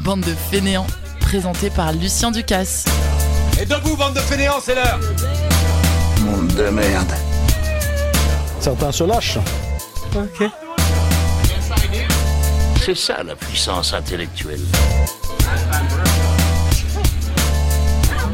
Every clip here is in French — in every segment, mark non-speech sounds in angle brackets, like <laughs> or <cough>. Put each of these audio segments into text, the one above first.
Bande de fainéants, présenté par Lucien Ducasse. Et debout, bande de fainéants, c'est l'heure Monde de merde. Certains se lâchent. Ok. C'est ça la puissance intellectuelle.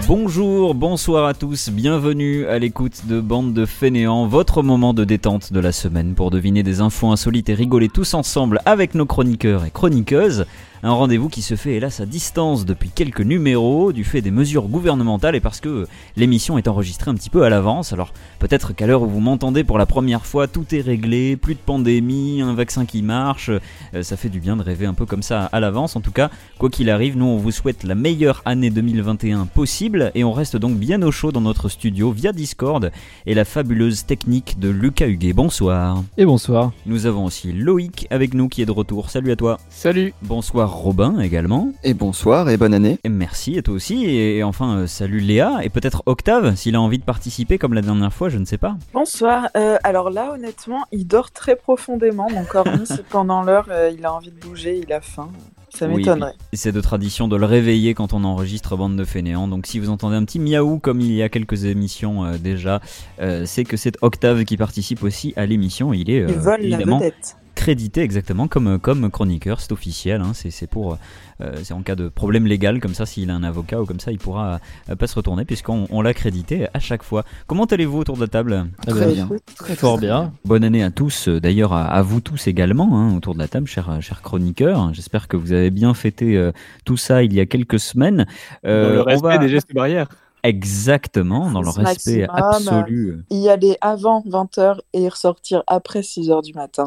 Bonjour, bonsoir à tous, bienvenue à l'écoute de Bande de Fainéants, votre moment de détente de la semaine pour deviner des infos insolites et rigoler tous ensemble avec nos chroniqueurs et chroniqueuses. Un rendez-vous qui se fait hélas à distance depuis quelques numéros du fait des mesures gouvernementales et parce que l'émission est enregistrée un petit peu à l'avance. Alors peut-être qu'à l'heure où vous m'entendez pour la première fois, tout est réglé, plus de pandémie, un vaccin qui marche. Euh, ça fait du bien de rêver un peu comme ça à l'avance. En tout cas, quoi qu'il arrive, nous on vous souhaite la meilleure année 2021 possible et on reste donc bien au chaud dans notre studio via Discord et la fabuleuse technique de Lucas Huguet. Bonsoir. Et bonsoir. Nous avons aussi Loïc avec nous qui est de retour. Salut à toi. Salut. Bonsoir Robin également. Et bonsoir et bonne année. Et merci et toi aussi. Et enfin, euh, salut Léa et peut-être Octave s'il a envie de participer comme la dernière fois, je ne sais pas. Bonsoir. Euh, alors là, honnêtement, il dort très profondément. Mon corps, <laughs> si pendant l'heure, euh, il a envie de bouger, il a faim. Ça m'étonnerait. C'est de tradition de le réveiller quand on enregistre Bande de Fainéants. Donc si vous entendez un petit miaou comme il y a quelques émissions euh, déjà, euh, c'est que c'est Octave qui participe aussi à l'émission. Il est euh, Il vole la évidemment vedette. Crédité exactement comme, comme chroniqueur, c'est officiel, hein, c'est c'est pour euh, c'est en cas de problème légal comme ça s'il a un avocat ou comme ça il pourra euh, pas se retourner puisqu'on on l'a crédité à chaque fois. Comment allez-vous autour de la table? Très bien. Très fort bien. Bonne année à tous, euh, d'ailleurs à, à vous tous également hein, autour de la table, chers, chers chroniqueurs. J'espère que vous avez bien fêté euh, tout ça il y a quelques semaines. Euh, Dans le on respect va- des gestes barrières. Exactement, dans le respect maximum. absolu. Y aller avant 20h et y ressortir après 6h du matin.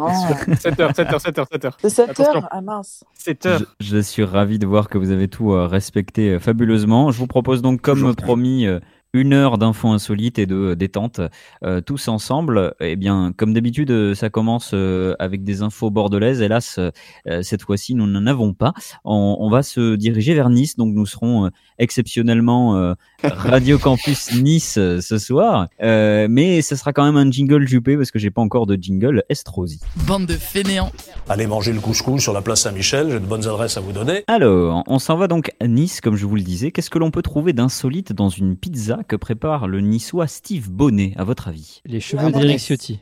7h, 7h, 7h, 7h. C'est 7h Attention. Ah mince. 7h. Je, je suis ravi de voir que vous avez tout euh, respecté euh, fabuleusement. Je vous propose donc, comme promis, euh, une heure d'infos insolites et de détente, euh, tous ensemble. Eh bien, comme d'habitude, ça commence euh, avec des infos bordelaises. Hélas, euh, cette fois-ci, nous n'en avons pas. On, on va se diriger vers Nice, donc nous serons euh, exceptionnellement euh, Radio Campus Nice euh, ce soir. Euh, mais ce sera quand même un jingle Juppé parce que j'ai pas encore de jingle Estrosi. Bande de fainéants, Allez manger le couscous sur la place Saint-Michel, j'ai de bonnes adresses à vous donner. Alors, on s'en va donc à Nice, comme je vous le disais. Qu'est-ce que l'on peut trouver d'insolite dans une pizza que prépare le niçois Steve Bonnet, à votre avis? Les cheveux d'Eric Ciotti.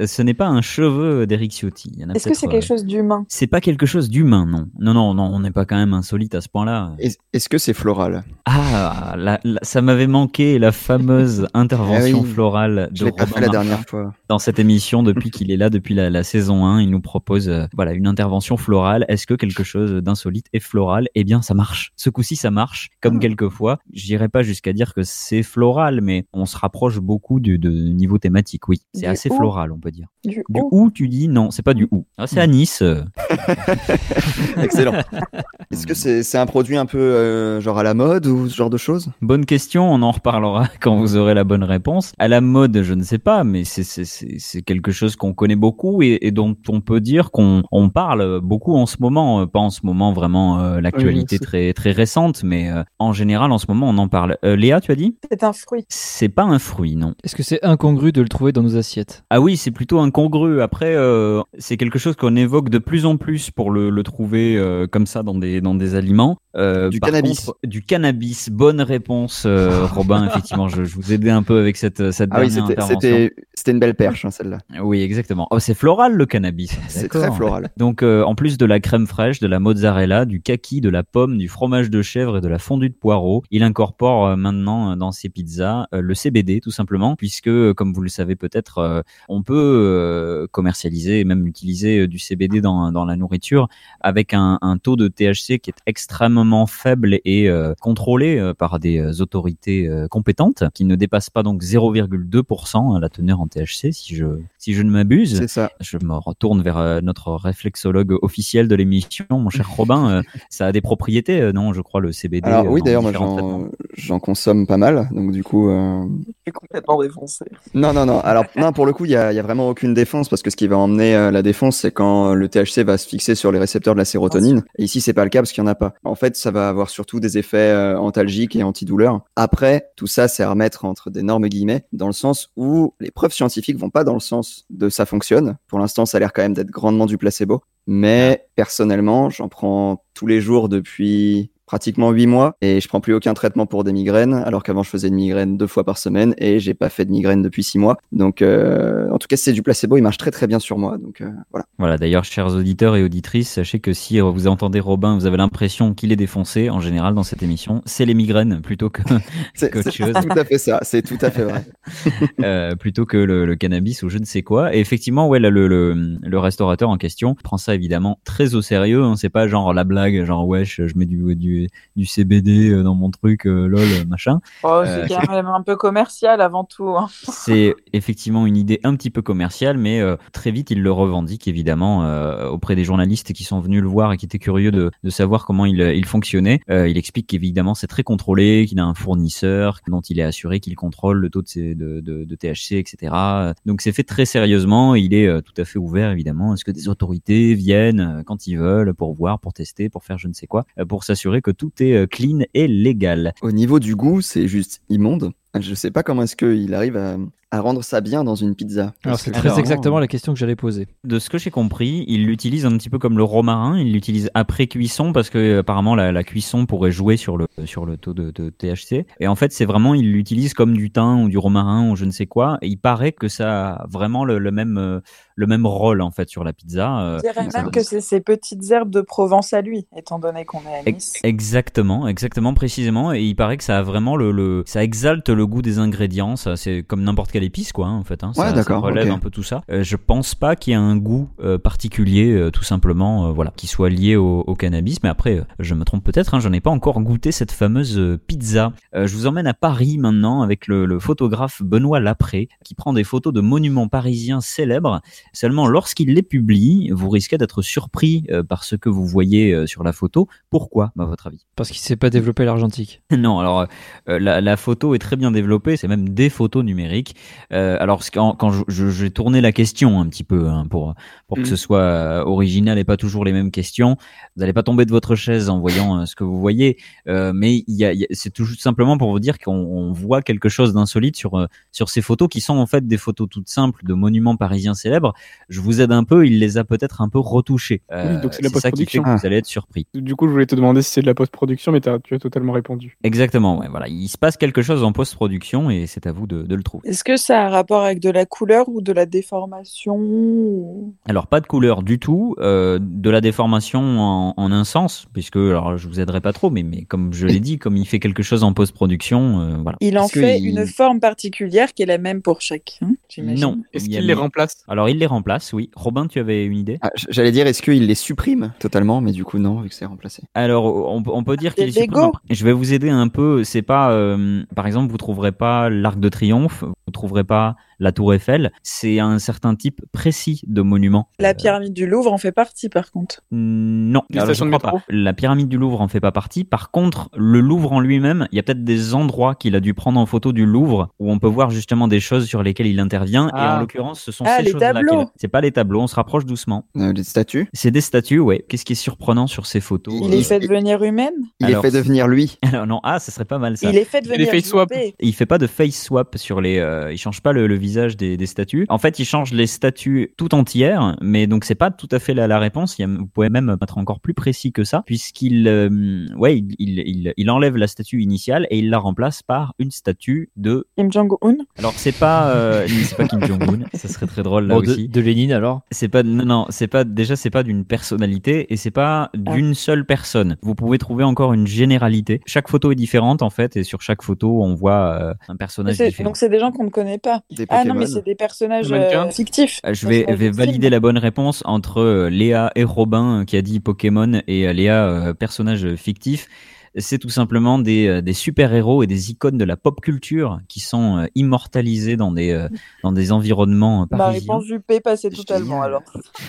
Euh, <laughs> Ce n'est pas un cheveu d'Eric Ciotti. Il y en a Est-ce que c'est euh, quelque chose d'humain? C'est pas quelque chose d'humain, non. Non, non, non, on n'est pas quand même insolite à ce point-là. Est- Est-ce que c'est floral? Ah, la- la- ça m'avait manqué la fameuse intervention <laughs> Ah oui. florale de Je l'ai pas Robin fait la Martin. dernière fois. dans cette émission depuis qu'il est là depuis la, la saison 1 il nous propose euh, voilà une intervention florale est-ce que quelque chose d'insolite est floral? Eh bien ça marche ce coup-ci ça marche comme quelquefois j'irai pas jusqu'à dire que c'est floral mais on se rapproche beaucoup du de niveau thématique oui c'est assez ou. floral on peut dire Du du ou ou tu dis? Non c'est pas du ou ah, c'est à Nice euh. <laughs> Excellent. <laughs> Est-ce que c'est c'est un produit un peu euh, genre à la mode ou ce genre de choses? Bonne question, on en reparlera <laughs> quand vous aurez la bonne réponse. À la mode, je ne sais pas, mais c'est- quelque chose qu'on connaît beaucoup et, et dont on peut dire qu'on on parle beaucoup en ce moment. Euh, Pas en ce moment vraiment euh, l'actualité Oui, très très récente, mais euh, en général en ce moment on en parle. Euh, Léa, tu as dit? C'est un fruit. C'est pas un fruit, non. Est-ce que c'est incongru de le trouver dans nos assiettes? Ah oui, c'est plutôt incongru. Après, euh, c'est quelque chose qu'on évoque de plus en plus pour le, le trouver euh, comme ça dans des, dans des aliments. Euh, Du cannabis. contre, du cannabis. Bonne réponse, euh, Robin. <laughs> Effectivement, je, je vous aidais un peu avec cette, cette Ah oui, dernière c'était- intervention. c'était c'était une belle perche hein, celle-là. Oui, exactement. Oh, c'est floral le cannabis. C'est très floral. Donc, euh, en plus de la crème fraîche, de la mozzarella, du kaki, de la pomme, du fromage de chèvre et de la fondue de poireau, il incorpore euh, maintenant dans ses pizzas euh, le CBD tout simplement, puisque, comme vous le savez peut-être, euh, on peut euh, commercialiser et même utiliser euh, du CBD dans, dans la nourriture avec un, un taux de THC qui est extrêmement faible et euh, contrôlé euh, par des euh, autorités euh, compétentes, qui ne dépasse pas donc 0,2% la teneur en THC, si je, si je ne m'abuse. C'est ça. Je me retourne vers euh, notre réflexologue officiel de l'émission, mon cher Robin. <laughs> ça a des propriétés, non Je crois le CBD. Alors oui, d'ailleurs, moi j'en consomme pas mal, donc du coup. Euh, <laughs> complètement défoncé. Non, non, non. Alors, non, pour le coup, il y a, y a vraiment aucune défense parce que ce qui va emmener euh, la défense, c'est quand le THC va se fixer sur les récepteurs de la sérotonine. Et ici, c'est pas le cas parce qu'il y en a pas. En fait, ça va avoir surtout des effets euh, antalgiques et antidouleurs. Après, tout ça, c'est à remettre entre d'énormes guillemets, dans le sens où les preuves scientifiques vont pas dans le sens de ça fonctionne. Pour l'instant, ça a l'air quand même d'être grandement du placebo. Mais personnellement, j'en prends tous les jours depuis pratiquement huit mois et je prends plus aucun traitement pour des migraines alors qu'avant je faisais une migraine deux fois par semaine et j'ai pas fait de migraine depuis six mois donc euh, en tout cas c'est du placebo il marche très très bien sur moi donc euh, voilà Voilà, d'ailleurs, chers auditeurs et auditrices, sachez que si vous entendez Robin, vous avez l'impression qu'il est défoncé, en général, dans cette émission, c'est les migraines plutôt que, <laughs> c'est tout à fait ça c'est tout à fait vrai <laughs> euh, plutôt que le, le cannabis ou je ne sais quoi. Et effectivement, ouais, là, le, le, le restaurateur en question prend ça évidemment très au sérieux. Hein. C'est pas genre la blague, genre wesh, je mets du, du, du CBD euh, dans mon truc, euh, lol, machin. Oh, Euh, c'est quand même un peu commercial avant tout. hein. C'est effectivement une idée un petit peu commerciale, mais euh, très vite il le revendique évidemment euh, auprès des journalistes qui sont venus le voir et qui étaient curieux de, de savoir comment il, il fonctionnait. Euh, il explique qu'évidemment c'est très contrôlé, qu'il a un fournisseur dont il est assuré qu'il contrôle le taux de, ses- de, de, de THC, etc. Donc c'est fait très sérieusement. Il est euh, tout à fait ouvert évidemment à ce que des autorités viennent euh, quand ils veulent pour voir, pour tester, pour faire je ne sais quoi, euh, pour s'assurer que tout est euh, clean et légal. au niveau du goût c'est juste immonde je sais pas comment est-ce qu'il arrive à, à rendre ça bien dans une pizza Alors c'est très exactement la question que j'allais poser. De ce que j'ai compris, il l'utilise un petit peu comme le romarin. Il l'utilise après cuisson parce que apparemment la, la cuisson pourrait jouer sur le sur le taux de, de THC. Et en fait, c'est vraiment il l'utilise comme du thym ou du romarin ou je ne sais quoi. Et il paraît que ça a vraiment le, le même euh, le même rôle en fait sur la pizza. euh, Je dirais même que c'est ces petites herbes de Provence à lui, étant donné qu'on est à Nice. Exactement, exactement, précisément. Et il paraît que ça a vraiment le, le ça exalte le goût des ingrédients. Ça, c'est comme n'importe quelle épice, quoi, hein, en fait. Hein. Ouais, ça, relève un peu tout ça. Euh, je pense pas qu'il y ait un goût euh, particulier, euh, tout simplement, euh, voilà, qui soit lié au, au cannabis. Mais après, euh, je me trompe peut-être. Hein, J'en ai pas encore goûté cette fameuse pizza. Euh, je vous emmène à Paris maintenant avec le, le photographe Benoît Lapré, qui prend des photos de monuments parisiens célèbres. Seulement, lorsqu'il les publie, vous risquez d'être surpris euh, par ce que vous voyez euh, sur la photo. Pourquoi, à votre avis? Parce qu'il sait pas développer l'argentique. <laughs> non, alors euh, la, la photo est très bien développée, c'est même des photos numériques. Euh, alors quand, quand j'ai tourné la question un petit peu hein, pour pour que ce soit euh, original et pas toujours les mêmes questions, vous n'allez pas tomber de votre chaise en voyant euh, ce que vous voyez, euh, mais il y a, il y a- c'est tout simplement pour vous dire qu'on on voit quelque chose d'insolite sur sur ces photos qui sont en fait des photos toutes simples de monuments parisiens célèbres. Je vous aide un peu, il les a peut-être un peu retouchées. Euh, Oui, donc c'est la ça qui fait post-production. que vous allez être surpris. Du coup, je voulais te demander si c'est de la post-production, mais tu as totalement répondu. Exactement, ouais, voilà. Il se passe quelque chose en post-production et c'est à vous de, de le trouver. Est-ce que ça a un rapport avec de la couleur ou de la déformation ou- Alors, pas de couleur du tout, euh, de la déformation en, en un sens, puisque, alors je vous aiderai pas trop, mais, mais comme je l'ai dit, comme il fait quelque chose en post-production, euh, voilà. Il en fait il- une forme particulière qui est la même pour chacun, j'imagine. Non. Est-ce qu'il les remplace? Alors, il les remplace, oui. Robin, tu avais une idée? Ah, J'allais dire, est-ce qu'il les supprime totalement, mais du coup, non, vu que c'est remplacé? Alors, on, on peut dire Des qu'il est supprime. Je vais vous aider un peu. C'est pas, euh, par exemple, vous trouverez pas l'Arc de Triomphe, vous trouverez pas la Tour Eiffel. C'est un certain type précis de monument. La Euh, pyramide du Louvre en fait partie, par contre. Non, Les alors, je crois pas. La pyramide du Louvre en fait pas partie. Par contre, le Louvre en lui-même, il y a peut-être des endroits qu'il a dû prendre en photo du Louvre où on peut voir justement des choses sur lesquelles il intervient. Et Ah. en l'occurrence, ce sont Ah, ces les choses-là. C'est pas les tableaux. On se rapproche doucement. Euh, les statues, C'est des statues, ouais. Qu'est-ce qui est surprenant sur ces photos Il Euh, est fait devenir humaine? Il Alors, est fait devenir lui. <laughs> Alors non, ah, ça serait pas mal ça. Il est fait Il devenir est face swap. Il fait pas de face swap sur les. euh, il change pas le, le visage des, des statues. En fait, il change les statues tout entières, mais donc c'est pas tout à fait la, la réponse. Il y a- vous pouvez même être encore plus précis que ça, puisqu'il, euh, ouais, il, il, il, il enlève la statue initiale et il la remplace par une statue de. Kim Jong-un Alors c'est pas, euh, c'est pas Kim Jong Un. <laughs> Ça serait très drôle là Bon, aussi. de Lénine alors? C'est pas non non, c'est pas déjà c'est pas d'une personnalité et c'est pas Ah. d'une seule personne. Vous pouvez trouver encore une généralité. Chaque photo est différente en fait et sur chaque photo on voit euh, un personnage différent. Donc c'est des gens qu'on ne connaît pas. Des Ah non, mais c'est des personnages euh, fictifs. Euh, Je vais, vais valider la bonne réponse entre euh, Léa et Robin euh, qui a dit Pokémon et Léa euh, personnage fictif. C'est tout simplement des, euh, des super-héros et des icônes de la pop culture qui sont euh, immortalisés dans des, euh, dans des environnements euh, Ma parisiens. réponse Juppé passait totalement alors. <laughs>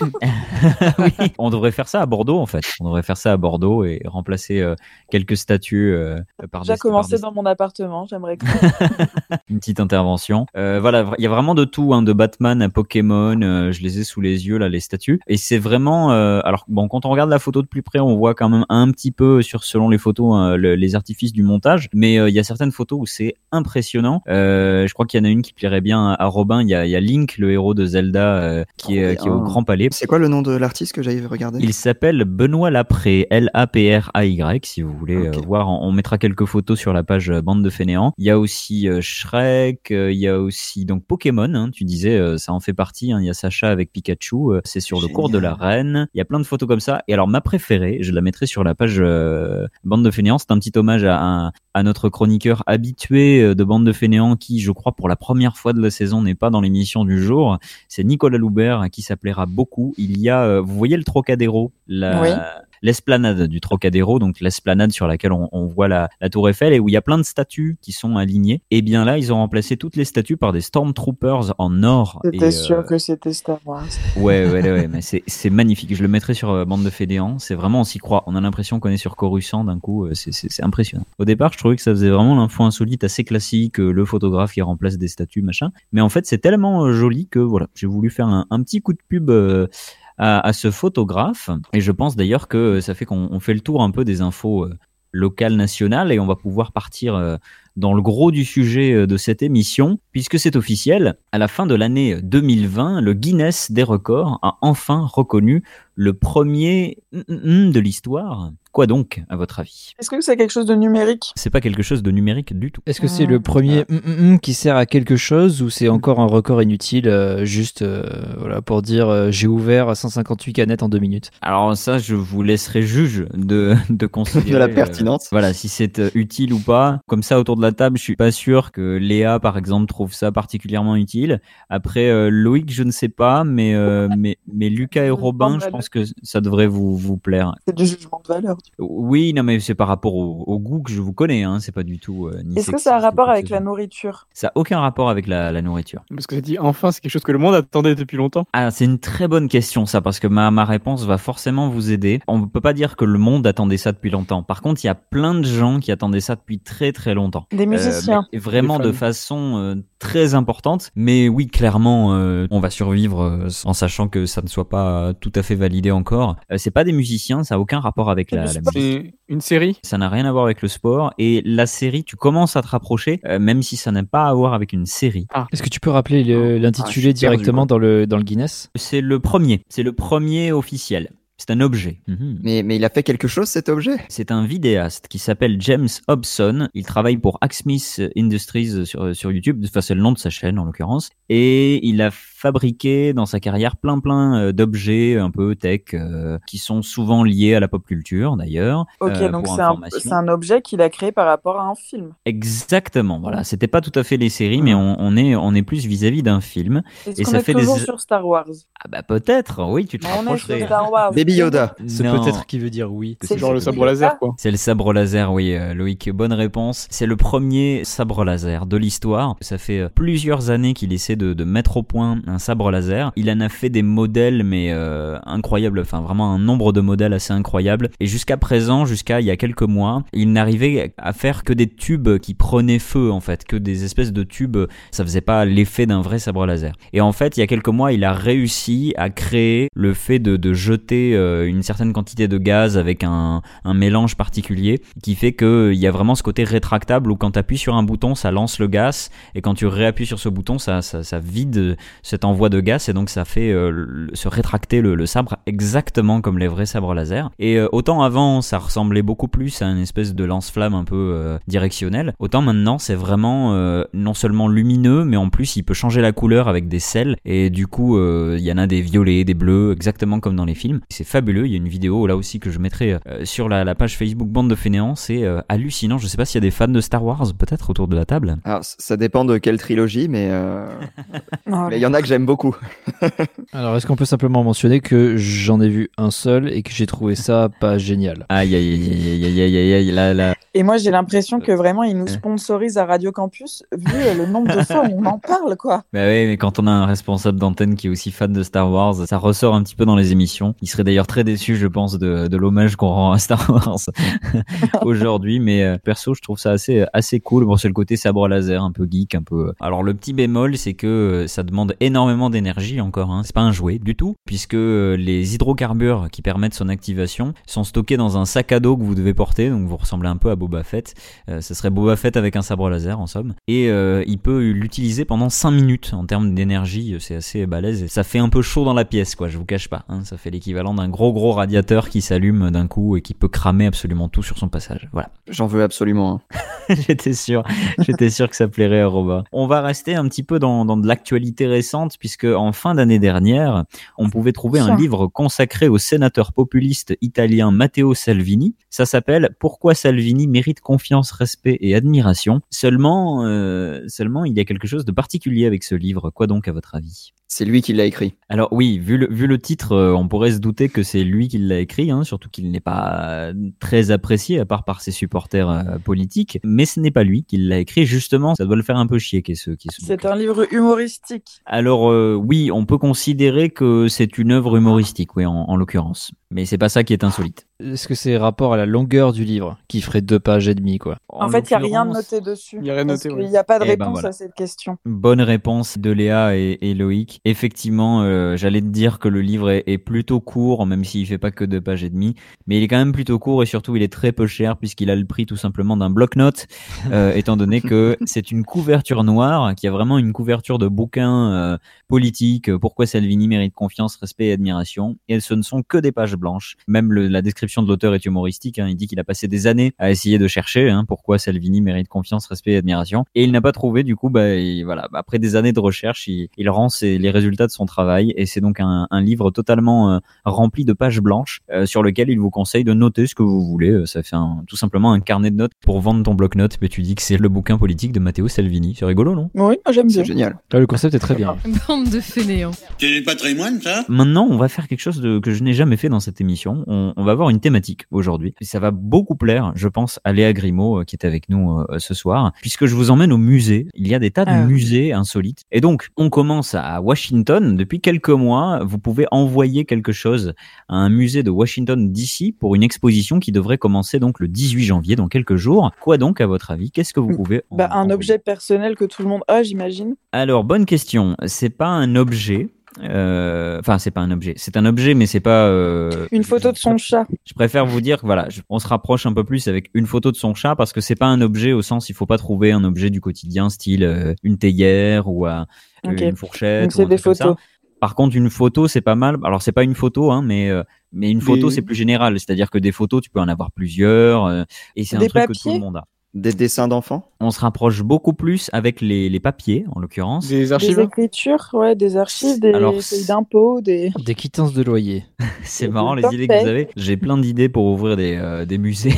oui, on devrait faire ça à Bordeaux en fait. On devrait faire ça à Bordeaux et remplacer euh, quelques statues euh, par J'ai commencé dans mon appartement, j'aimerais que... <laughs> une petite intervention. Euh, voilà, il y a vraiment de tout, hein, de Batman à Pokémon. je les ai sous les yeux là, les statues. Et c'est vraiment, alors bon, quand on regarde la photo de plus près, on voit quand même un petit peu sur selon les photos euh, le- les artifices du montage, mais euh, il y a certaines photos où c'est impressionnant. Euh, je crois qu'il y en a une qui plairait bien à Robin. Il y a, il y a Link, le héros de Zelda, qui, est, Trop qui est au bien. Grand Palais. C'est quoi le nom de l'artiste que j'avais regardé? Il s'appelle Benoît Lapré, L-A-P-R-A-Y, si vous voulez voir. On on mettra quelques photos sur la page Bande de Fainéants. Il y a aussi Shrek, il y a aussi donc Pokémon, hein, tu disais, ça en fait partie. hein. Il y a Sacha avec Pikachu, c'est sur le cours de la reine. Il y a plein de photos comme ça. Et alors ma préférée, je la mettrai sur la page euh, Bande de Fainéants, c'est un petit hommage à, notre chroniqueur habitué euh, de Bande de Fainéants qui, je crois, pour la première fois de la saison, n'est pas dans l'émission du jour. C'est Nicolas Loubert qui s'appellera beaucoup. Il y a, euh, vous voyez le Trocadéro, la, Oui. L'esplanade du Trocadéro, donc l'esplanade sur laquelle on, on voit la, la tour Eiffel et où il y a plein de statues qui sont alignées. Et bien là, ils ont remplacé toutes les statues par des Stormtroopers en or. C'était euh, sûr que c'était Star Wars. Ouais, ouais, ouais, mais c'est, magnifique. Je le mettrai sur euh, Bande de Fédéants. C'est vraiment, on s'y croit. On a l'impression qu'on est sur Coruscant d'un coup. euh, C'est, impressionnant. Au départ, je trouvais que ça faisait vraiment l'info insolite assez classique, le photographe qui remplace des statues, machin. Mais en fait, c'est tellement joli que voilà, j'ai voulu faire un, un petit coup de pub. euh, à, à ce photographe et je pense d'ailleurs que ça fait qu'on on fait le tour un peu des infos euh, locales nationales et on va pouvoir partir euh, dans le gros du sujet euh, de cette émission, puisque c'est officiel, à la fin de l'année 2020, le Guinness des records a enfin reconnu le premier mm, mm, de l'histoire. Quoi donc, à votre avis? Est-ce que c'est quelque chose de numérique? C'est pas quelque chose de numérique du tout. Est-ce que c'est Ah. le premier hum, hum, hum qui sert à quelque chose ou c'est encore un record inutile euh, juste euh, voilà pour dire euh, j'ai ouvert 158 canettes en deux minutes? Alors ça, je vous laisserai juge de, de considérer... <laughs> De la euh, pertinence. Voilà, si c'est euh, utile ou pas. Comme ça, autour de la table, je suis pas sûr que Léa, par exemple, trouve ça particulièrement utile. Après, euh, Loïc, je ne sais pas, mais, euh, mais, mais Lucas et <laughs> Robin, je pense que ça devrait vous, vous plaire. C'est du jugement de valeur. Oui, non, mais c'est par rapport au, au goût que je vous connais, hein. C'est pas du tout. euh, ni Est-ce que ça a un rapport avec la nourriture Ça a aucun rapport avec la, la nourriture. Parce que ça dit enfin, c'est quelque chose que le monde attendait depuis longtemps. Ah, c'est une très bonne question ça, parce que ma, ma réponse va forcément vous aider. On ne peut pas dire que le monde attendait ça depuis longtemps. Par contre, il y a plein de gens qui attendaient ça depuis très très longtemps. Des musiciens. Euh, vraiment Des de façon euh, très importante. Mais oui, clairement, euh, on va survivre euh, en sachant que ça ne soit pas euh, tout à fait validé encore. Euh, c'est pas des musiciens, ça a aucun rapport avec la, la musique. Une série? Ça n'a rien à voir avec le sport. Et la série, tu commences à te rapprocher, euh, même si ça n'a pas à voir avec une série. Est-ce que tu peux rappeler le- Ah, l'intitulé perdu, directement dans le dans le Guinness? C'est le premier. C'est le premier officiel. C'est un objet. Mhm. Mais, mais il a fait quelque chose cet objet? C'est un vidéaste qui s'appelle James Hobson. Il travaille pour Hacksmith Industries sur, sur YouTube. Enfin, c'est le nom de sa chaîne en l'occurrence. Et il a fabriqué dans sa carrière plein plein euh, d'objets un peu tech euh, qui sont souvent liés à la pop culture d'ailleurs. Ok, euh, donc c'est un, un objet qu'il a créé par rapport à un film. Exactement. Voilà. C'était pas tout à fait les séries, mais on, on est on est plus vis-à-vis d'un film. Est-ce Et qu'on ça est fait toujours des- sur Star Wars? Ah bah peut-être. Oui, tu te On est sur rapprocherais. Star Wars. Baby Yoda. C'est Non. peut-être qui veut dire oui. C'est genre le sabre laser, quoi. C'est le sabre laser, oui, euh, Loïc, bonne réponse. C'est le premier sabre laser de l'histoire. Ça fait plusieurs années qu'il essaie de, de mettre au point sabre laser. Il en a fait des modèles, mais euh, incroyables, enfin vraiment un nombre de modèles assez incroyable. Et jusqu'à présent, jusqu'à il y a quelques mois, il n'arrivait à faire que des tubes qui prenaient feu, en fait, que des espèces de tubes. Ça faisait pas l'effet d'un vrai sabre laser. Et en fait, il y a quelques mois, il a réussi à créer le fait de, jeter euh, une certaine quantité de gaz avec un, mélange particulier qui fait que il y a vraiment ce côté rétractable où quand tu appuies sur un bouton, ça lance le gaz et quand tu réappuies sur ce bouton, ça, ça, ça vide cet envoi de gaz et donc ça fait euh, se rétracter le, le sabre exactement comme les vrais sabres laser. Et euh, autant avant, ça ressemblait beaucoup plus à une espèce de lance-flamme un peu euh, directionnel, autant maintenant c'est vraiment euh, non seulement lumineux, mais en plus il peut changer la couleur avec des sels et du coup euh, il y en a des violets, des bleus, exactement comme dans les films. C'est fabuleux. Il y a une vidéo là aussi que je mettrai euh, sur la, la page Facebook Bande de Fainéants. C'est euh, hallucinant. Je sais pas s'il y a des fans de Star Wars peut-être autour de la table. Alors, ça dépend de quelle trilogie, mais <laughs> mais il y en a que j'aime beaucoup. <laughs> Alors est-ce qu'on peut simplement mentionner que j'en ai vu un seul et que j'ai trouvé ça pas génial? Aïe aïe aïe aïe aïe aïe aïe aïe là là. Et moi, j'ai l'impression que vraiment, ils nous sponsorisent à Radio Campus, vu euh, le nombre de <laughs> fois où on en parle, quoi. Bah oui, mais quand on a un responsable d'antenne qui est aussi fan de Star Wars, ça ressort un petit peu dans les émissions. Il serait d'ailleurs très déçu, je pense, de, de l'hommage qu'on rend à Star Wars <laughs> aujourd'hui. Mais euh, perso, je trouve ça assez assez cool. Bon, c'est le côté sabre laser, un peu geek, un peu. Alors le petit bémol, c'est que euh, ça demande énormément d'énergie encore. Hein. C'est pas un jouet du tout, puisque euh, les hydrocarbures qui permettent son activation sont stockés dans un sac à dos que vous devez porter. Donc vous ressemblez un peu à Boba Fett. Euh, ce serait Boba Fett avec un sabre laser en somme. Et euh, il peut l'utiliser pendant 5 minutes en termes d'énergie. C'est assez balèze. Et ça fait un peu chaud dans la pièce, quoi. Je vous cache pas. Hein. Ça fait l'équivalent d'un gros gros radiateur qui s'allume d'un coup et qui peut cramer absolument tout sur son passage. Voilà. J'en veux absolument. <laughs> J'étais sûr. J'étais sûr que ça plairait à Robin. On va rester un petit peu dans, dans de l'actualité récente puisque en fin d'année dernière, on pouvait trouver un livre consacré au sénateur populiste italien Matteo Salvini. Ça s'appelle Pourquoi Salvini mérite confiance, respect et admiration? Seulement, euh, seulement, il y a quelque chose de particulier avec ce livre. Quoi donc à votre avis? C'est lui qui l'a écrit. alors oui, vu le, vu le titre, euh, on pourrait se douter que c'est lui qui l'a écrit, hein, surtout qu'il n'est pas euh, très apprécié, à part par ses supporters euh, politiques. Mais ce n'est pas lui qui l'a écrit, justement, ça doit le faire un peu chier qu'est ce, qu'est ce C'est un livre humoristique. Alors euh, oui, on peut considérer que c'est une œuvre humoristique, oui, en, en l'occurrence. Mais c'est pas ça qui est insolite. Est-ce que c'est rapport à la longueur du livre qui ferait deux pages et demie quoi En, fait, il n'y a rien noté dessus. Il y a rien noté, n'y a pas de Eh ben, réponse voilà. à cette question. Bonne réponse de Léa et, et Loïc. Effectivement, euh, j'allais te dire que le livre est, est plutôt court, même s'il fait pas que deux pages et demie, mais il est quand même plutôt court et surtout il est très peu cher puisqu'il a le prix tout simplement d'un bloc-notes, <laughs> euh, étant donné que c'est une couverture noire qui a vraiment une couverture de bouquin euh, politique. Pourquoi Salvini mérite confiance, respect et admiration? Et ce ne sont que des pages blanches. Même le- la description de l'auteur est humoristique. hein. Il dit qu'il a passé des années à essayer de chercher hein, pourquoi Salvini mérite confiance, respect et admiration. Et il n'a pas trouvé. Du coup, bah, il- voilà. Bah, Après des années de recherche, il, il rend ses- les résultats de son travail. Et c'est donc un, un livre totalement euh, rempli de pages blanches euh, sur lequel il vous conseille de noter ce que vous voulez. Euh, Ça fait un- tout simplement un carnet de notes pour vendre ton bloc-notes. Mais tu dis que c'est le bouquin politique de Matteo Salvini. C'est rigolo, non? Oui, j'aime bien. C'est génial. Ah, Le concept est très bien. Bande de fainéants. C'est du patrimoine, ça? Maintenant, on va faire quelque chose de, que je n'ai jamais fait dans cette émission. On, on va avoir une thématique aujourd'hui. Et ça va beaucoup plaire, je pense, à Léa Grimaud, euh, qui est avec nous euh, ce soir, puisque je vous emmène au musée. Il y a des tas de Ah. musées insolites. Et donc, on commence à Washington. Depuis quelques mois, vous pouvez envoyer quelque chose à un musée de Washington DC pour une exposition qui devrait commencer donc le 18 janvier, dans quelques jours. Quoi donc, à votre avis? Qu'est-ce que vous pouvez en- Bah, un objet personnel que tout le monde a, j'imagine. alors, bonne question. C'est pas un objet. Euh, Enfin, c'est pas un objet. C'est un objet, mais c'est pas. euh, Une photo de son chat. Je préfère vous dire que voilà, je- on se rapproche un peu plus avec une photo de son chat parce que c'est pas un objet au sens il faut pas trouver un objet du quotidien style euh, une théière ou une fourchette. C'est des comme ça. Par contre, une photo, c'est pas mal. Alors, c'est pas une photo, hein, mais euh, mais une photo, Des- c'est plus général. C'est-à-dire que des photos, tu peux en avoir plusieurs, euh, et c'est un truc que tout le monde a. Des dessins d'enfants? On se rapproche beaucoup plus avec les, les papiers, en l'occurrence. Des Des archives écritures, ouais, des archives, des Alors, feuilles d'impôts, des. <laughs> Des quittances de loyer. <laughs> C'est Des marrant les idées que vous avez. J'ai plein d'idées pour ouvrir des, euh, des musées.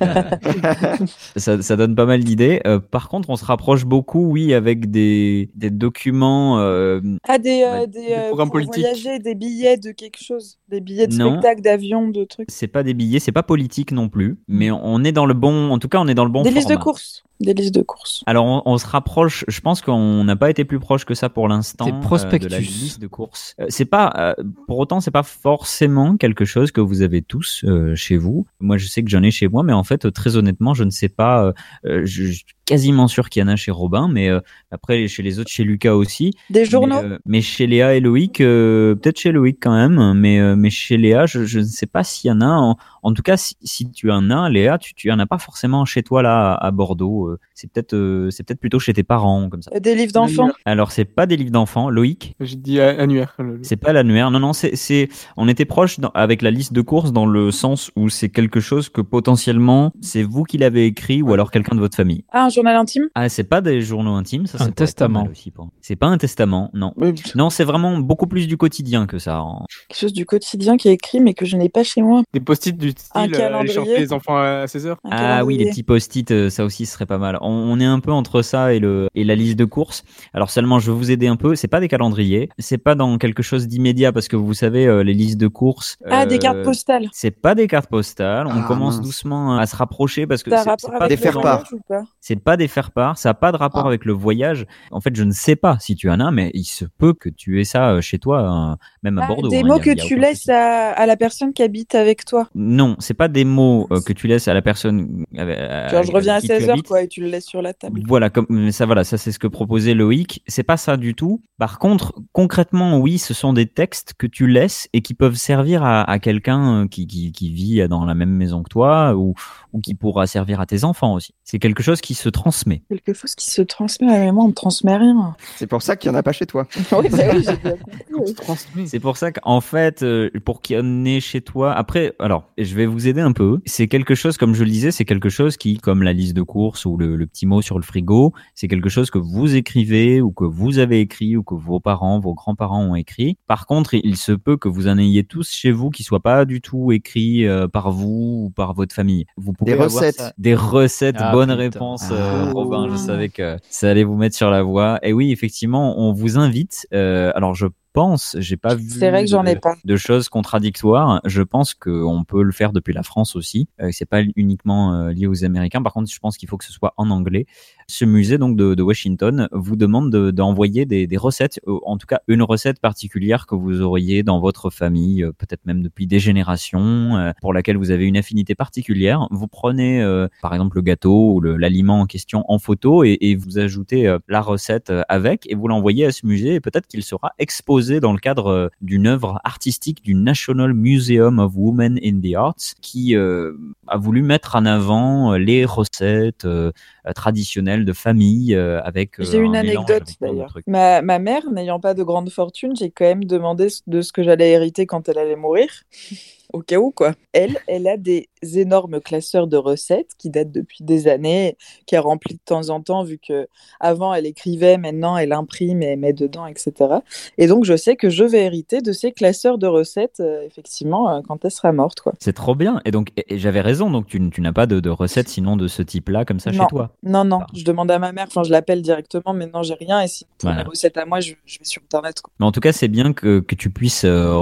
<laughs> ça, ça donne pas mal d'idées. Euh, par contre, on se rapproche beaucoup, oui, avec des, des documents. euh, Ah, des, euh, Ouais, des, des programmes pour politiques. voyager, des billets de quelque chose. Des billets de Non. spectacle, d'avion, de trucs. c'est pas des billets, c'est pas politique non plus, mais on est dans le bon. En tout cas, on est dans le bon des listes de courses. Des listes de courses. Alors, on, on se rapproche. Je pense qu'on n'a pas été plus proche que ça pour l'instant. Des euh, de prospectus. la liste de courses. Euh, c'est pas. euh, pour autant, c'est pas forcément quelque chose que vous avez tous euh, chez vous. Moi, je sais que j'en ai chez moi, mais en fait, très honnêtement, je ne sais pas. euh, je, je suis quasiment sûr qu'il y en a chez Robin, mais euh, après chez les autres, chez Lucas aussi. Des journaux. Mais, euh, mais chez Léa et Loïc, euh, peut-être chez Loïc quand même, mais euh, mais chez Léa, je, je ne sais pas s'il y en a. En, en tout cas, si, si tu en as, Léa, tu tu en as pas forcément chez toi là à, à Bordeaux. Euh, c'est peut-être euh, c'est peut-être plutôt chez tes parents comme ça. Euh, Des livres d'enfants. Alors c'est pas des livres d'enfants, Loïc. J'ai dit a- annuaire. C'est pas l'annuaire. Non non, c'est c'est on était proche dans- avec la liste de courses dans le sens où c'est quelque chose que potentiellement c'est vous qui l'avez écrit ou alors quelqu'un de votre famille. Ah, un journal intime? Ah, c'est pas des journaux intimes, ça Un c'est pas testament. aussi. pour- C'est pas un testament, non. Oui, Non, c'est vraiment beaucoup plus du quotidien que ça. en- Quelque chose du quotidien qui est écrit, mais que je n'ai pas chez moi. Des post-it du Un style les enfants à 16h. Un Ah oui, les petits post-it, ça aussi ce serait pas pas mal. On, on est un peu entre ça et le et la liste de courses. Alors seulement, je vais vous aider un peu. C'est pas des calendriers, c'est pas dans quelque chose d'immédiat parce que vous savez euh, les listes de courses. Ah, des euh, cartes postales. C'est pas des cartes postales. On Ah, commence mince. doucement à se rapprocher parce que c'est- pas avec des faire-part. c'est pas des faire-part, ça a pas de rapport Ah. avec le voyage. En fait, je ne sais pas si tu en as, mais il se peut que tu aies ça euh, chez toi, euh, même à Ah, Bordeaux. Des hein, mots il y a- que il y a tu laisses à, à la personne qui habite avec toi. Non, c'est pas des mots euh, que tu laisses à la personne. euh, Genre, je avec reviens à qui tu 16h, habites. quoi, et tu le laisses sur la table. Voilà, comme mais ça, voilà, ça c'est ce que proposait Loïc. C'est pas ça du tout. Par contre, concrètement, oui, ce sont des textes que tu laisses et qui peuvent servir à, à quelqu'un euh, qui, qui, qui vit dans la même maison que toi ou, ou qui pourra servir à tes enfants aussi. C'est quelque chose qui se transmet. Quelque chose qui se transmet à moi, on ne transmet rien. C'est pour ça qu'il n'y en a pas chez toi. <laughs> oui, bah oui, <laughs> oui. C'est pour ça qu'en fait, euh, pour qu'il y en ait chez toi, après, alors, je vais vous aider un peu. C'est quelque chose, comme je le disais, c'est quelque chose qui, comme la liste de courses ou le, le petit mot sur le frigo, c'est quelque chose que vous écrivez ou que vous avez écrit ou que vos parents, vos grands-parents ont écrit. Par contre, il se peut que vous en ayez tous chez vous qui soient pas du tout écrits euh, par vous ou par votre famille. Vous pouvez Des avoir recettes. ça- Des recettes. Ah, bonne putain. réponse, euh, Ah. Robin. Je savais que ça allait vous mettre sur la voie. Et oui, effectivement, on vous invite. euh, alors, je pense, j'ai pas vu C'est vrai que j'en ai de- pas. de choses contradictoires. Je pense qu'on peut le faire depuis la France aussi. Euh, c'est pas uniquement euh, lié aux Américains. Par contre, je pense qu'il faut que ce soit en anglais. Ce musée donc de, de Washington vous demande de- d'envoyer des, des recettes, euh, en tout cas une recette particulière que vous auriez dans votre famille, euh, peut-être même depuis des générations, euh, pour laquelle vous avez une affinité particulière. Vous prenez euh, par exemple le gâteau ou l'aliment en question en photo et, et vous ajoutez la recette avec et vous l'envoyez à ce musée et peut-être qu'il sera exposé dans le cadre d'une œuvre artistique du National Museum of Women in the Arts qui a voulu mettre en avant les recettes euh, euh, traditionnelles de famille euh, avec euh, J'ai une un mélange anecdote d'ailleurs. Ma, ma mère, n'ayant pas de grande fortune, j'ai quand même demandé de ce que j'allais hériter quand elle allait mourir. Au cas où, quoi. Elle, elle a des énormes classeurs de recettes qui datent depuis des années, qu'elle remplit de temps en temps, vu que avant elle écrivait, maintenant elle imprime et elle met dedans, etc. Et donc je sais que je vais hériter de ces classeurs de recettes, euh, effectivement, euh, quand elle sera morte, quoi. C'est trop bien. Et donc, j'avais raison. Donc, tu, n'as pas de, de recette sinon de ce type-là comme ça Non. chez toi. Non, non, je demande à ma mère, enfin je l'appelle directement, mais non, j'ai rien. Et si pour Voilà. mes recettes à moi, je, je vais sur Internet, quoi. Mais en tout cas, c'est bien que, que tu puisses euh,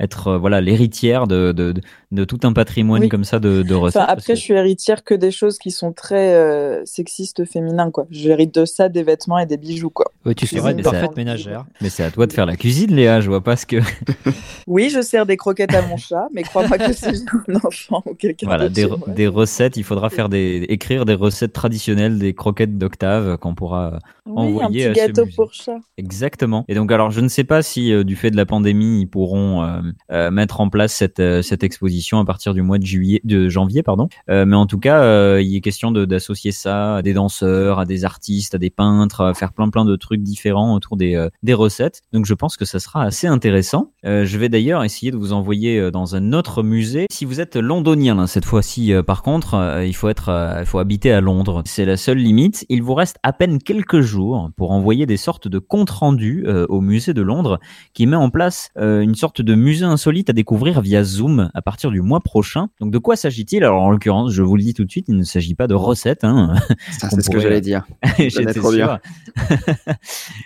être euh, voilà l'héritière de, de, de, de tout un patrimoine Oui. comme ça de, de recettes. Enfin, après, que- je suis héritière que des choses qui sont très euh, sexistes féminins, quoi. J'hérite de ça, des vêtements et des bijoux, quoi. Ouais, tu seras une parfaite ménagère. Mais c'est à toi de faire la cuisine, Léa. Je vois pas ce que. <laughs> Oui, je sers des croquettes à mon chat, mais crois-moi que c'est un enfant ou quelqu'un Voilà, d'autre des, moi. des recettes. Il faudra faire des écrire des recettes traditionnelles, des croquettes d'octave qu'on pourra Oui, un envoyer à petit ce gâteau musée. pour chat. Exactement. Et donc, alors, je ne sais pas si euh, du fait de la pandémie, ils pourront euh, euh, mettre en place cette euh, cette exposition à partir du mois de juillet, de janvier, pardon. Euh, mais en tout cas, euh, il est question d'associer ça à des danseurs, à des artistes, à des peintres, à faire plein plein de trucs différents autour des euh, des recettes. Donc, je pense que ça sera assez intéressant. Je vais d'ailleurs essayer de vous envoyer dans un autre musée. Si vous êtes londonien, cette fois-ci, par contre, il faut être, il faut habiter à Londres. C'est la seule limite. Il vous reste à peine quelques jours pour envoyer des sortes de comptes rendus au musée de Londres, qui met en place une sorte de musée insolite à découvrir via Zoom à partir du mois prochain. Donc, de quoi s'agit-il? Alors, en l'occurrence, je vous le dis tout de suite, il ne s'agit pas de recettes. Hein. <laughs> C'est ce que j'allais dire. <laughs> J'étais trop bien. sûr <laughs>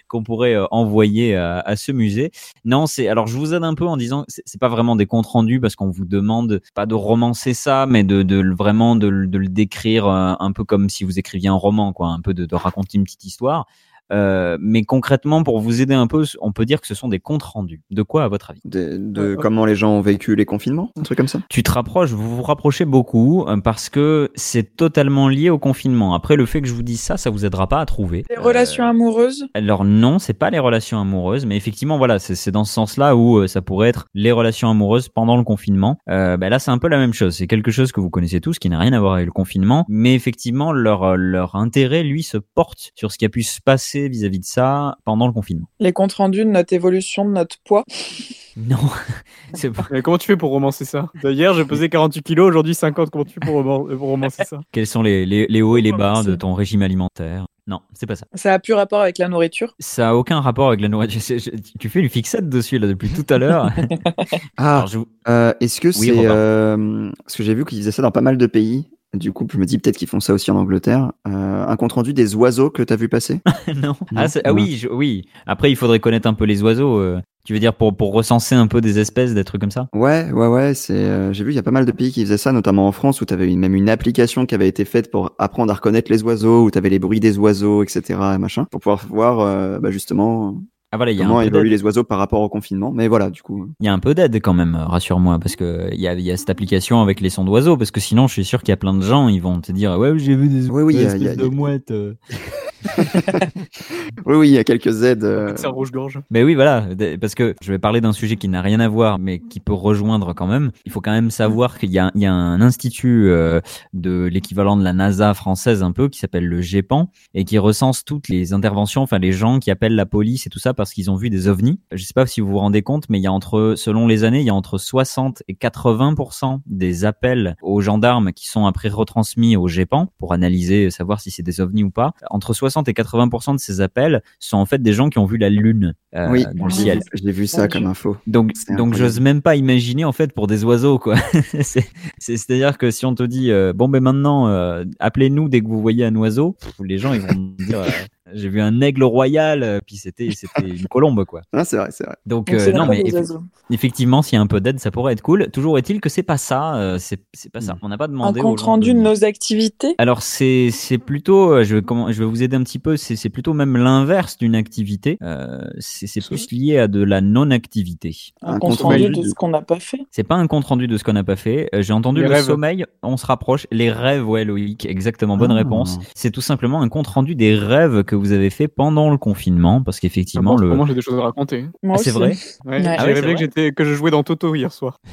qu'on pourrait euh, envoyer à, à ce musée. Non, c'est alors je vous aide un peu en disant c'est pas vraiment des comptes rendus parce qu'on vous demande pas de romancer ça, mais de, vraiment de, le- de le décrire euh, un peu comme si vous écriviez un roman, quoi, un peu de, de raconter une petite histoire. Euh, mais concrètement, pour vous aider un peu, on peut dire que ce sont des comptes rendus. De quoi, à votre avis? De, de comment les gens ont vécu les confinements, un truc comme ça? Tu te rapproches, vous vous rapprochez beaucoup euh, parce que c'est totalement lié au confinement. Après, le fait que je vous dise ça, ça vous aidera pas à trouver. Les Euh, relations amoureuses? alors non, c'est pas les relations amoureuses, mais effectivement voilà, c'est c'est dans ce sens-là où euh, ça pourrait être les relations amoureuses pendant le confinement. Euh, ben là, c'est un peu la même chose. C'est quelque chose que vous connaissez tous, qui n'a rien à voir avec le confinement, mais effectivement leur euh, leur intérêt lui se porte sur ce qui a pu se passer vis-à-vis de ça pendant le confinement. Les comptes rendus de notre évolution, de notre poids. <laughs> Non, <laughs> c'est pas. Mais comment tu fais pour romancer ça? Hier, je pesais 48 kilos, aujourd'hui 50. Comment tu fais pour, roman- pour romancer ça? Quels sont les, les, les hauts et les bas de ton régime alimentaire? Non, c'est pas ça. Ça a plus rapport avec la nourriture? Ça a aucun rapport avec la nourriture. Je- je- Tu fais une fixette dessus là depuis tout à l'heure. <laughs> Ah, je euh, est-ce que Oui, c'est euh, parce que j'ai vu qu'ils faisaient ça dans pas mal de pays. Du coup, je me dis peut-être qu'ils font ça aussi en Angleterre. Euh, un compte rendu des oiseaux que t'as vu passer? <laughs> Non. Ah, ah oui, je- oui. Après, il faudrait connaître un peu les oiseaux. euh. Tu veux dire pour, pour recenser un peu des espèces, des trucs comme ça? Ouais, ouais, ouais. C'est, euh, j'ai vu, il y a pas mal de pays qui faisaient ça, notamment en France, où t'avais une, même une application qui avait été faite pour apprendre à reconnaître les oiseaux, où t'avais les bruits des oiseaux, etc. et machin, pour pouvoir voir, euh, bah, justement, Ah voilà, il y a comment un peu évoluent d'aide. les oiseaux par rapport au confinement. Mais voilà, du coup. Il y a un peu d'aide quand même, rassure-moi, parce que il y a, y a cette application avec les sons d'oiseaux, parce que sinon, je suis sûr qu'il y a plein de gens, ils vont te dire ouais, j'ai vu des Oui, oui, il y a- espèces il y a- de mouettes. <laughs> <laughs> Oui, oui, il y a quelques aides. euh, C'est un rouge-gorge. Mais oui, voilà, parce que je vais parler d'un sujet qui n'a rien à voir, mais qui peut rejoindre quand même. Il faut quand même savoir qu'il y a, il y a un institut euh, de l'équivalent de la NASA française un peu, qui s'appelle le GEPAN, et qui recense toutes les interventions, enfin les gens qui appellent la police et tout ça parce qu'ils ont vu des ovnis. Je sais pas si vous vous rendez compte, mais il y a entre, selon les années, il y a entre 60 et 80% des appels aux gendarmes qui sont après retransmis au GEPAN pour analyser, savoir si c'est des ovnis ou pas. Entre 60 et 80% de ces appels sont en fait des gens qui ont vu la lune euh, oui, dans le ciel. j'ai vu ça comme info. Donc, donc j'ose même pas imaginer en fait pour des oiseaux quoi. <laughs> c'est, c'est, c'est-à-dire que si on te dit euh, bon ben maintenant euh, appelez-nous dès que vous voyez un oiseau, pff, les gens ils vont dire euh, j'ai vu un aigle royal euh, puis c'était c'était une colombe quoi. <laughs> Ah, c'est vrai, c'est vrai. Donc, Donc, euh, non mais effectivement s'il y a un peu d'aide ça pourrait être cool. Toujours est-il que c'est pas ça, euh, c'est, c'est pas ça. On n'a pas Un demandé. aux compte rendu de- de nos activités? alors c'est c'est plutôt euh, je vais comment je vais vous aider un petit peu c'est c'est plutôt même l'inverse d'une activité euh, c'est c'est plus lié à de la non activité Un Un compte compte rendu de ce qu'on n'a pas fait? c'est pas un compte rendu de ce qu'on n'a pas fait j'ai entendu Les le rêves. sommeil on se rapproche les rêves ouais Loïc exactement bonne Ah. réponse c'est tout simplement un compte rendu des rêves que vous avez fait pendant le confinement parce qu'effectivement en ce le moment, j'ai des choses à raconter. Moi Ah, c'est vrai Ouais, Ouais. Ah rêvé que, j'étais, que je jouais dans Toto hier soir. <laughs>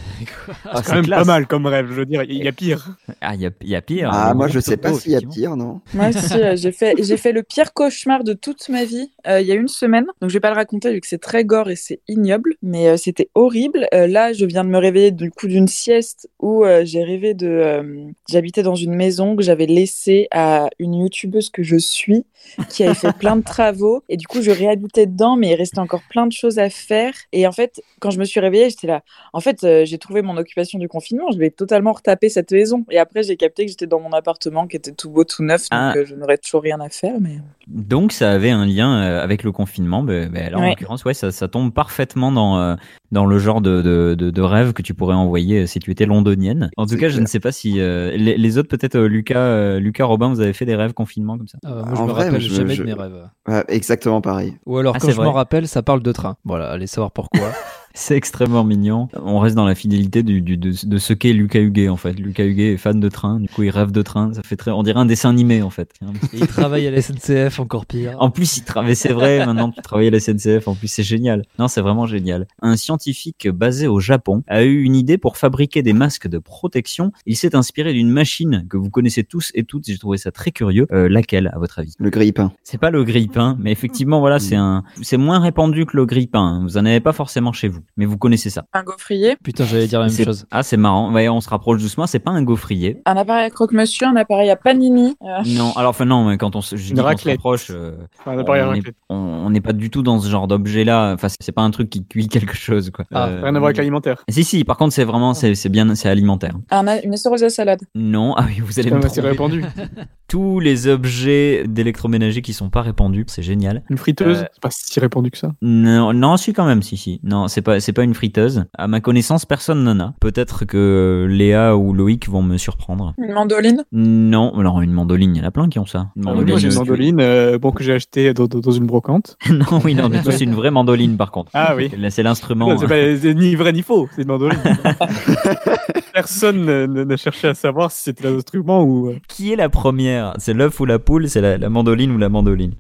Ah, C'est quand même pas mal comme rêve, je veux dire. Il y a pire. ah il y a, il y a pire Ah, Le moi, je sais pas s'il y a pire, non Moi aussi, euh, j'ai fait, j'ai fait le pire cauchemar de toute ma vie euh, il y a une semaine. Donc je vais pas le raconter vu que c'est très gore et c'est ignoble, mais euh, c'était horrible. Euh, là, je viens de me réveiller du coup d'une sieste où j'ai rêvé de. J'habitais dans une maison que j'avais laissée à une youtubeuse que je suis qui avait fait plein de travaux et du coup je réhabitais dedans, mais il restait encore plein de choses à faire. Et en fait, quand je me suis réveillée, j'étais là. En fait, j'ai trouvé mon occupation du confinement. Je vais totalement retaper cette maison. Et après, j'ai capté que j'étais dans mon appartement qui était tout beau, tout neuf. Donc Ah. je n'aurais toujours rien à faire. Mais Donc ça avait un lien avec le confinement. Ben, ben, là, en Ouais. l'occurrence, ouais, ça, ça tombe parfaitement dans euh, dans le genre de, de, de, de rêve que tu pourrais envoyer euh, si tu étais londonienne. En tout cas, je ne sais pas si euh, les, les autres, peut-être euh, Lucas, euh, Lucas, Robin, vous avez fait des rêves confinement comme ça? Euh, moi, En je me vrai, rappelle je- jamais je- de mes rêves. Ouais, Exactement pareil. Ou alors, Ah, quand je m'en rappelle, ça parle de train. Voilà, allez savoir pourquoi. <laughs> C'est extrêmement mignon. On reste dans la fidélité du, du- de, de ce qu'est Lucas Huguet en fait. Lucas Huguet est fan de train, du coup il rêve de train. Ça fait très, on dirait un dessin animé en fait. Et il travaille à la SNCF, encore pire. En plus, il travaille, c'est vrai, maintenant tu travailles à la SNCF, en plus c'est génial. Non, c'est vraiment génial. Un scientifique basé au Japon a eu une idée pour fabriquer des masques de protection. Il s'est inspiré d'une machine que vous connaissez tous et toutes, j'ai trouvé ça très curieux. Euh, laquelle, à votre avis? Le grille-pain. C'est pas le grille-pain, mais effectivement, voilà, c'est un, c'est moins répandu que le grille-pain. Vous en avez pas forcément chez vous, mais vous connaissez ça. un gaufrier, Putain, j'allais dire la même C'est- chose. Ah, c'est marrant. Ouais, on se rapproche doucement. C'est pas un gaufrier. un appareil à croque-monsieur, un appareil à panini. euh, Non, alors enfin non, mais quand on se, je dis se rapproche, euh, Un appareil à on n'est raclette. on- n'est pas du tout dans ce genre d'objet-là. Enfin, c'est pas un truc qui cuit <laughs> quelque chose, quoi. Ah, Euh, Rien à voir avec l'alimentaire. Si, si. Par contre, c'est vraiment, c'est c'est bien, c'est alimentaire. un, une essorose à salade. Non, ah oui, vous allez C'est me quand même assez tromper. répandu. <laughs> Tous les objets d'électroménager qui sont pas répandus, c'est génial. Une friteuse, Euh, c'est pas si répandu que ça. Non, non, si quand même, si, si. Non, c'est pas, c'est pas une friteuse. À ma connaissance, personne n'en a. Peut-être que Léa ou Loïc vont me surprendre. Une mandoline? Non, alors une mandoline, il y en a plein qui ont ça. Une Ah, mandoline, moi, j'ai une euh, mandoline euh, bon, que j'ai acheté dans, une brocante. <laughs> non, oui, non, mais c'est une vraie mandoline par contre. Ah oui. Là, c'est l'instrument. C'est pas- c'est ni vrai ni faux, c'est une mandoline. <laughs> Personne ne- ne- n'a cherché à savoir si c'était l'instrument ou. euh, Qui est la première? C'est l'œuf ou la poule C'est la, la mandoline ou la mandoline?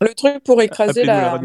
Le truc pour écraser la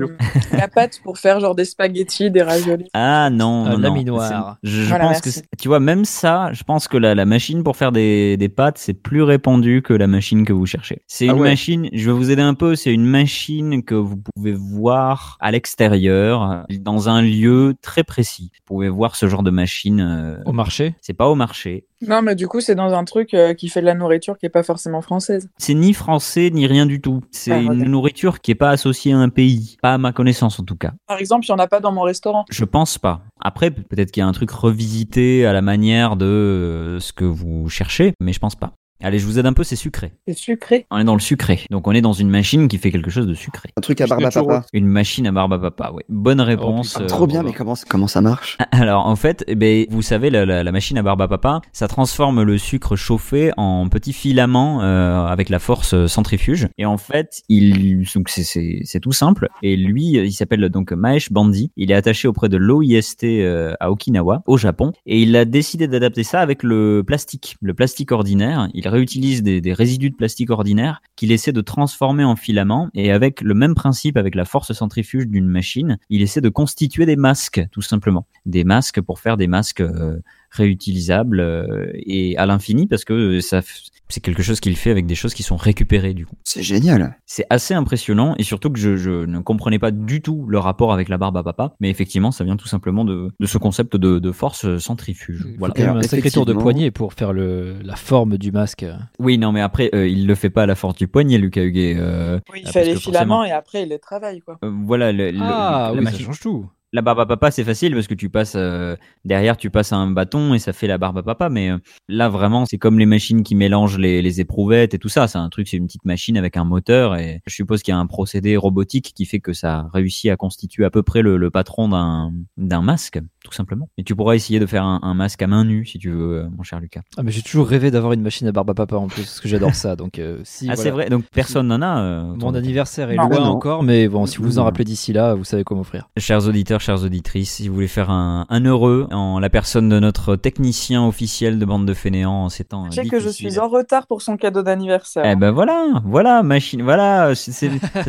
la pâte pour faire genre des spaghettis, des raviolis. <laughs> Ah non, Un non, non. Je, je Voilà, pense merci. que tu vois même ça, je pense que la, la machine pour faire des, des pâtes c'est plus répandu que la machine que vous cherchez. C'est Ah une ouais. machine. Je vais vous aider un peu. C'est une machine que vous pouvez voir à l'extérieur dans un lieu très précis. Vous pouvez voir ce genre de machine. euh, Au marché c'est pas au marché. Non, mais du coup, c'est dans un truc euh, qui fait de la nourriture qui est pas forcément française. C'est ni français ni rien du tout. C'est Ah, une nourriture qui est pas associée à un pays, pas à ma connaissance en tout cas. Par exemple, il y en a pas dans mon restaurant. Je pense pas. Après, pe- peut-être qu'il y a un truc revisité à la manière de euh, ce que vous cherchez, mais je pense pas. Allez, je vous aide un peu, c'est sucré. C'est sucré. On est dans le sucré. Donc on est dans une machine qui fait quelque chose de sucré. Un truc à barbe à papa. Une machine à barbe à papa, ouais. Bonne réponse. putain, euh, Trop bien, mais comment, comment ça marche? Alors en fait, eh ben, vous savez, la, la- la machine à barbe à papa, ça transforme le sucre chauffé en petits filaments euh, avec la force euh, centrifuge. Et en fait, il donc c'est- c'est c'est tout simple. Et lui, il s'appelle donc Mahesh Bandi. Il est attaché auprès de l'OIST euh, à Okinawa, au Japon, et il a décidé d'adapter ça avec le plastique, le plastique ordinaire. Il réutilise des, des résidus de plastique ordinaire qu'il essaie de transformer en filaments. Et avec le même principe, avec la force centrifuge d'une machine, il essaie de constituer des masques, tout simplement des masques pour faire des masques euh, réutilisables euh, et à l'infini parce que ça c'est quelque chose qu'il fait avec des choses qui sont récupérées du coup. C'est génial. C'est assez impressionnant et surtout que je, je ne comprenais pas du tout le rapport avec la barbe à papa, mais effectivement ça vient tout simplement de, de ce concept de, de force centrifuge. Voilà. Quand même un sacré tour de poignet pour faire le, la forme du masque. Oui non mais après euh, il le fait pas à la force du poignet Lucas Huguet. euh, Oui, il fait les filaments forcément- et après il les travaille quoi. euh, voilà le, le- Ah la ça change tout. La barbe à papa, c'est facile parce que tu passes euh, derrière, tu passes un bâton et ça fait la barbe à papa. Mais euh, là, vraiment, c'est comme les machines qui mélangent les, les éprouvettes et tout ça. C'est un truc, c'est une petite machine avec un moteur et je suppose qu'il y a un procédé robotique qui fait que ça réussit à constituer à peu près le, le patron d'un d'un masque, tout simplement. Et tu pourras essayer de faire un, un masque à main nue si tu veux, euh, mon cher Lucas. Ah, mais j'ai toujours rêvé d'avoir une machine à barbe à papa en plus, parce que j'adore ça. Donc, euh, <laughs> si, ah, voilà. c'est vrai. Donc personne n'en a. euh, Mon anniversaire est loin Non. encore, mais bon, si vous vous en rappelez d'ici là, vous savez quoi m'offrir. Chers auditeurs, chères auditrices, si vous voulez faire un, un heureux en la personne de notre technicien officiel de bande de fainéants en ces temps Je sais que je suis en retard pour son cadeau d'anniversaire. Eh ben voilà, voilà, machine, voilà, <laughs> ça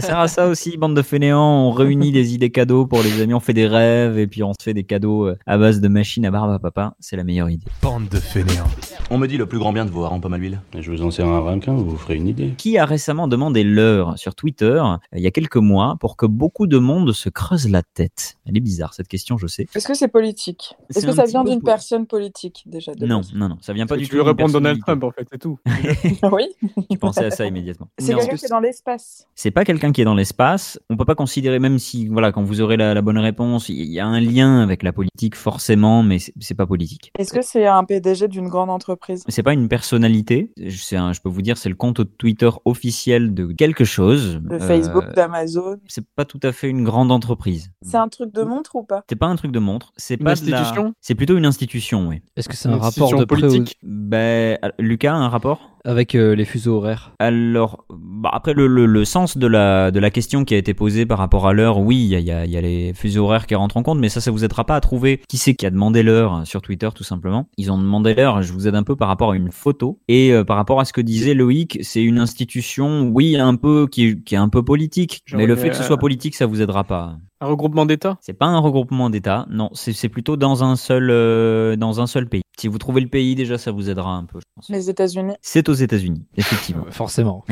sert à ça aussi, bande de fainéants, on réunit des idées cadeaux pour les amis, on fait des rêves et puis on se fait des cadeaux euh, à base de machines à barbe à papa, c'est la meilleure idée. Bande de fainéants. On me dit le plus grand bien de vous, en pas mal l'huile. Je vous en sers un requin, vous vous ferez une idée. Qui a récemment demandé l'heure sur Twitter, euh, il y a quelques mois, pour que beaucoup de monde se creuse la tête Elle est bizarre cette question, je sais. Est-ce que c'est politique? Est-ce que ça vient d'une personne politique déjà de Non, non, non, ça vient pas du tu tout. veux d'une répondre Donald. Trump en fait, c'est tout. <laughs> Oui? Tu pensais à ça immédiatement. <laughs> C'est quelqu'un qui est dans l'espace. c'est pas quelqu'un qui est dans l'espace. On peut pas considérer, même si, voilà, quand vous aurez la, la bonne réponse, il y a un lien avec la politique forcément, mais c'est pas politique. Est-ce que c'est un PDG d'une grande entreprise? C'est pas une personnalité. Un, je peux vous dire, c'est le compte Twitter officiel de quelque chose. De Euh, Facebook, d'Amazon c'est pas tout à fait une grande entreprise. C'est un truc de montre ou pas? C'est pas un truc de montre. C'est pas la- institution? C'est plutôt une institution, oui. Est-ce que c'est un rapport de politique? Ben, Lucas, un rapport? Avec euh, les fuseaux horaires Alors, bah, après le, le, le sens de la, de la question qui a été posée par rapport à l'heure, oui, il y a, il y, a, y a les fuseaux horaires qui rentrent en compte, mais ça, ça vous aidera pas à trouver qui c'est qui a demandé l'heure hein, sur Twitter, tout simplement. Ils ont demandé l'heure, je vous aide un peu par rapport à une photo. Et euh, par rapport à ce que disait Loïc, c'est une institution, oui, un peu, qui, est- qui est un peu politique, mais le fait que ce euh, soit politique, ça vous aidera pas. Un regroupement d'États? C'est pas un regroupement d'États, non, c'est c'est plutôt dans un seul, euh, dans un seul pays. Si vous trouvez le pays, déjà, ça vous aidera un peu, je pense. Les États-Unis C'est aux États-Unis, effectivement. <laughs> Forcément.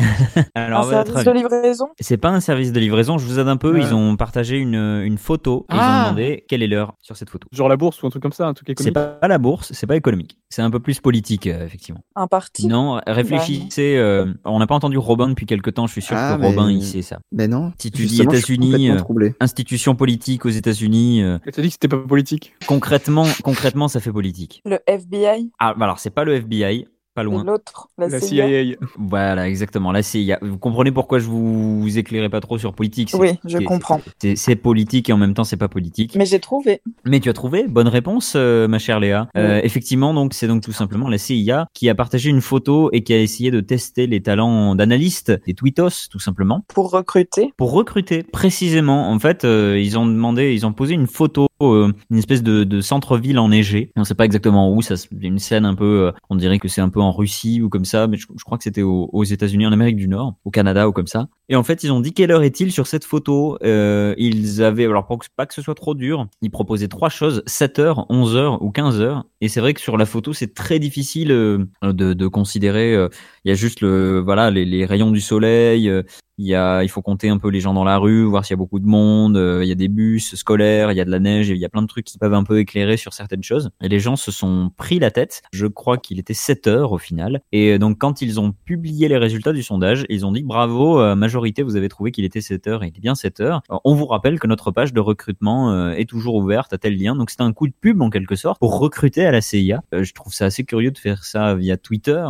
Alors, Un service de livraison c'est pas un service de livraison, je vous aide un peu. Ouais. Ils ont partagé une, une photo et ils ont Ah demandé quelle est l'heure sur cette photo. Genre la bourse ou un truc comme ça, un truc C'est pas la bourse, c'est pas économique. C'est un peu plus politique, euh, effectivement. Un parti Non, réfléchissez. euh, on n'a pas entendu Robin depuis quelque temps, je suis sûr Ah, que mais- Robin, il sait ça. Mais non. Si tu dis États-Unis, euh. Institution politique aux États-Unis, euh, Et t'as dit que c'était pas politique. concrètement, concrètement, ça fait politique. Le FBI Ah, bah alors, c'est pas le FBI, pas loin. l'autre, la, La CIA. CIA. Voilà, exactement. Là, c'est, il y a- vous comprenez pourquoi je vous, vous éclairez pas trop sur politique. Oui, je comprends. C'est, politique et en même temps, c'est pas politique. Mais j'ai trouvé. Mais tu as trouvé, bonne réponse, euh, ma chère Léa. Euh, effectivement, donc c'est donc tout simplement la CIA qui a partagé une photo et qui a essayé de tester les talents d'analystes, des tweetos, tout simplement, Pour recruter. pour recruter précisément. En fait, euh, ils ont demandé, ils ont posé une photo, euh, une espèce de, de centre-ville enneigé. On sait pas exactement où. Ça, c'est une scène un peu, euh, on dirait que c'est un peu en Russie ou comme ça, mais je, crois que c'était aux, aux États-Unis, en Amérique du Nord, au Canada ou comme ça. Et en fait, ils ont dit quelle heure est-il sur cette photo. Euh, ils avaient, alors pour que, pas que ce soit trop dur, ils proposaient trois choses 7 heures, 11 heures ou 15 heures. Et c'est vrai que sur la photo, c'est très difficile euh, de, considérer. euh, il y a juste le, voilà, les rayons du soleil. Euh, il y a, il faut compter un peu les gens dans la rue, voir s'il y a beaucoup de monde. euh, il y a des bus scolaires, il y a de la neige, il y a plein de trucs qui peuvent un peu éclairer sur certaines choses. Et les gens se sont pris la tête. Je crois qu'il était 7 heures au final. Et donc quand ils ont publié les résultats du sondage, ils ont dit bravo, euh, majorité, vous avez trouvé qu'il était 7 heures. Et il est bien 7 heures. Alors, on vous rappelle que notre page de recrutement euh, est toujours ouverte à tel lien. Donc c'était un coup de pub en quelque sorte pour recruter à la CIA. Euh, je trouve ça assez curieux de faire ça via Twitter.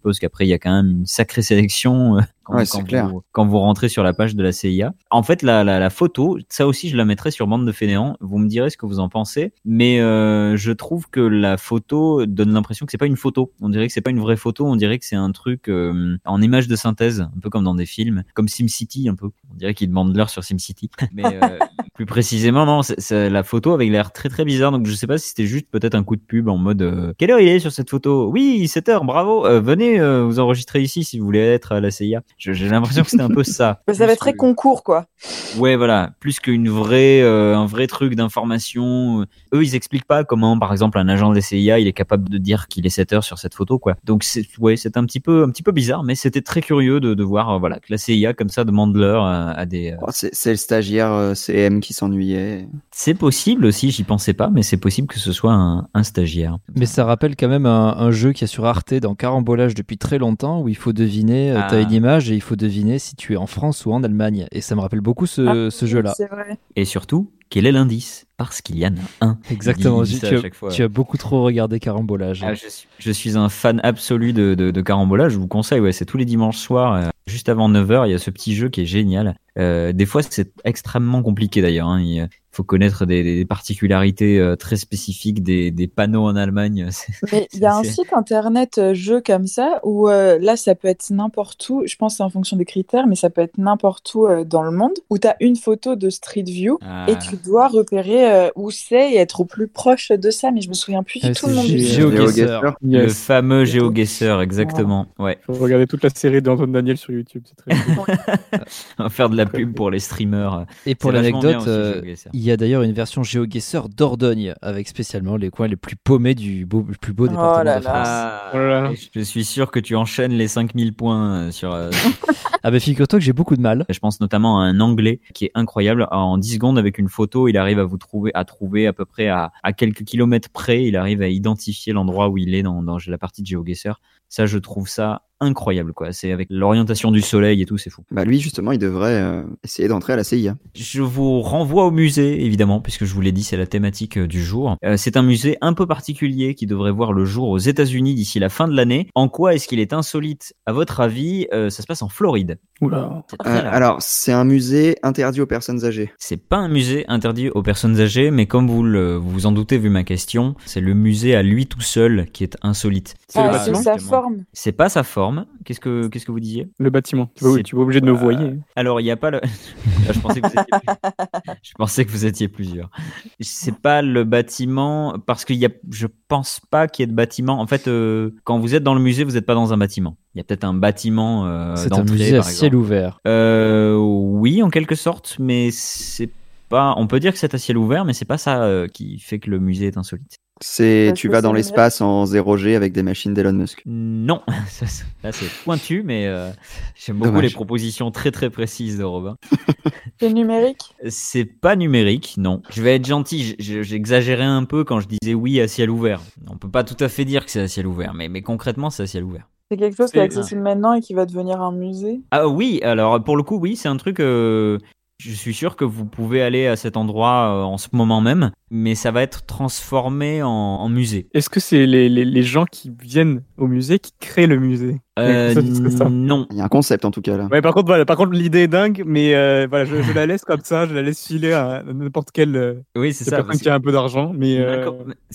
Suppose qu'après il y a quand même une sacrée sélection euh, quand, Ouais, quand c'est clair. vous, quand vous rentrez sur la page de la CIA. En fait, la, la, la photo, ça aussi je la mettrai sur bande de fainéants. Vous me direz ce que vous en pensez, mais euh, je trouve que la photo donne l'impression que c'est pas une photo. On dirait que c'est pas une vraie photo. On dirait que c'est un truc euh, en image de synthèse, un peu comme dans des films, comme SimCity un peu. On dirait qu'ils demandent l'heure sur SimCity, <laughs> mais euh, plus précisément non, c'est- la photo avait l'air très très bizarre. Donc je sais pas si c'était juste peut-être un coup de pub en mode quelle heure il est sur cette photo? Oui, 7 heures, bravo. Euh, venez euh, vous enregistrer ici si vous voulez être à la CIA. J'ai l'impression que c'était un peu ça. <laughs> Mais ça va Plus être très que- concours, quoi. Ouais, voilà, plus qu'une vraie, euh, un vrai truc d'information. Eux, ils expliquent pas comment, par exemple, un agent des CIA, il est capable de dire qu'il est 7 heures sur cette photo, quoi. Donc, c'est, ouais, c'est un petit peu, un petit peu bizarre, mais c'était très curieux de, de voir, euh, voilà, que la CIA comme ça demande l'heure à, à des. euh, Oh, c'est c'est le stagiaire euh, CM qui s'ennuyait. C'est possible aussi, j'y pensais pas, mais c'est possible que ce soit un, un stagiaire. Mais ça rappelle quand même un, un jeu qui est sur Arte dans Carambolage depuis très longtemps où il faut deviner, euh, Ah. t'as une image et il faut deviner si tu es en France ou en Allemagne. Et ça me rappelle beaucoup ce, Ah, ce jeu-là. C'est vrai. Et surtout, quel est l'indice? Parce qu'il y en a un. Exactement, tu, tu as, fois. tu as beaucoup trop regardé Carambolage. Ah, je, suis, je suis un fan absolu de, de, de Carambola. Je vous conseille, ouais, c'est tous les dimanches soirs, euh, juste avant 9h, il y a ce petit jeu qui est génial. Euh, des fois, c'est extrêmement compliqué d'ailleurs. hein. Il faut connaître des, des particularités euh, très spécifiques des, des panneaux en Allemagne. <laughs> Il y a un site internet euh, jeu comme ça où euh, là ça peut être n'importe où, je pense que c'est en fonction des critères, mais ça peut être n'importe où euh, dans le monde où tu as une photo de Street View Ah. et tu dois repérer euh, où c'est et être au plus proche de ça, mais je me souviens plus du Ah, tout le nom du. GeoGuessr. Le Yes. fameux GeoGuessr, exactement. Ouais. Faut regarder toute la série d'Antoine Daniel sur YouTube, c'est très <laughs> cool. On va faire de la pub pour les streamers. Et pour l'anecdote. Il y a d'ailleurs une version GeoGuessr d'Ordogne avec spécialement les coins les plus paumés du beau- plus beau Oh département là de là. France. Ah, Oh là là. je suis sûr que tu enchaînes les 5000 points euh, sur, euh, <laughs> Ah bah figure-toi que j'ai beaucoup de mal. Je pense notamment à un anglais qui est incroyable. En 10 secondes, avec une photo, il arrive à vous trouver, à trouver à peu près à, à quelques kilomètres près, il arrive à identifier l'endroit où il est dans, dans la partie de GeoGuessr. Ça, je trouve ça incroyable, quoi. C'est avec l'orientation du soleil et tout, c'est fou. Bah lui, justement, il devrait euh, essayer d'entrer à la CIA. Je vous renvoie au musée, évidemment, puisque je vous l'ai dit, c'est la thématique euh, du jour. Euh, c'est un musée un peu particulier qui devrait voir le jour aux États-Unis d'ici la fin de l'année. En quoi est-ce qu'il est insolite, à votre avis Euh, Ça se passe en Floride. Oula. Euh, alors, c'est un musée interdit aux personnes âgées. C'est pas un musée interdit aux personnes âgées, mais comme vous le, vous vous en doutez vu ma question, c'est le musée à lui tout seul qui est insolite. C'est Ah, sa forme. C'est pas sa forme. Qu'est-ce que, qu'est-ce que vous disiez? Le bâtiment. Tu vas, tu vas obligé de me voyer. Alors, il y a pas le. <laughs> Ah, je pensais que vous étiez. <laughs> je pensais que vous étiez plusieurs. C'est pas le bâtiment parce qu'il y a. Je pense pas qu'il y ait de bâtiment. En fait, euh, quand vous êtes dans le musée, vous n'êtes pas dans un bâtiment. Il y a peut-être un bâtiment euh, C'est un musée à ciel ouvert. Euh, oui, en quelque sorte, mais c'est pas. On peut dire que c'est à ciel ouvert, mais c'est pas ça euh, qui fait que le musée est insolite. C'est Parce tu vas dans le l'espace en 0G avec des machines d'Elon Musk. Non, <laughs> là c'est pointu, mais euh, j'aime beaucoup Dommage. les propositions très très précises de Robin. <laughs> C'est numérique? C'est pas numérique, non. Je vais être gentil, j'exagérais un peu quand je disais oui à ciel ouvert. On peut pas tout à fait dire que c'est à ciel ouvert, mais, mais concrètement c'est à ciel ouvert. C'est quelque chose qui est accessible maintenant et qui va devenir un musée? Ah oui, alors pour le coup, oui, c'est un truc. euh, je suis sûr que vous pouvez aller à cet endroit euh, en ce moment même, mais ça va être transformé en, en musée. Est-ce que c'est les, les, les gens qui viennent au musée qui créent le musée? Euh, Ça, c'est ça. non. Il y a un concept en tout cas là. Ouais, par contre, voilà, par contre, l'idée est dingue, mais euh, voilà, je, je la laisse comme ça, je la laisse filer à n'importe quelle euh, Oui, c'est ça. qui a un peu d'argent, mais euh.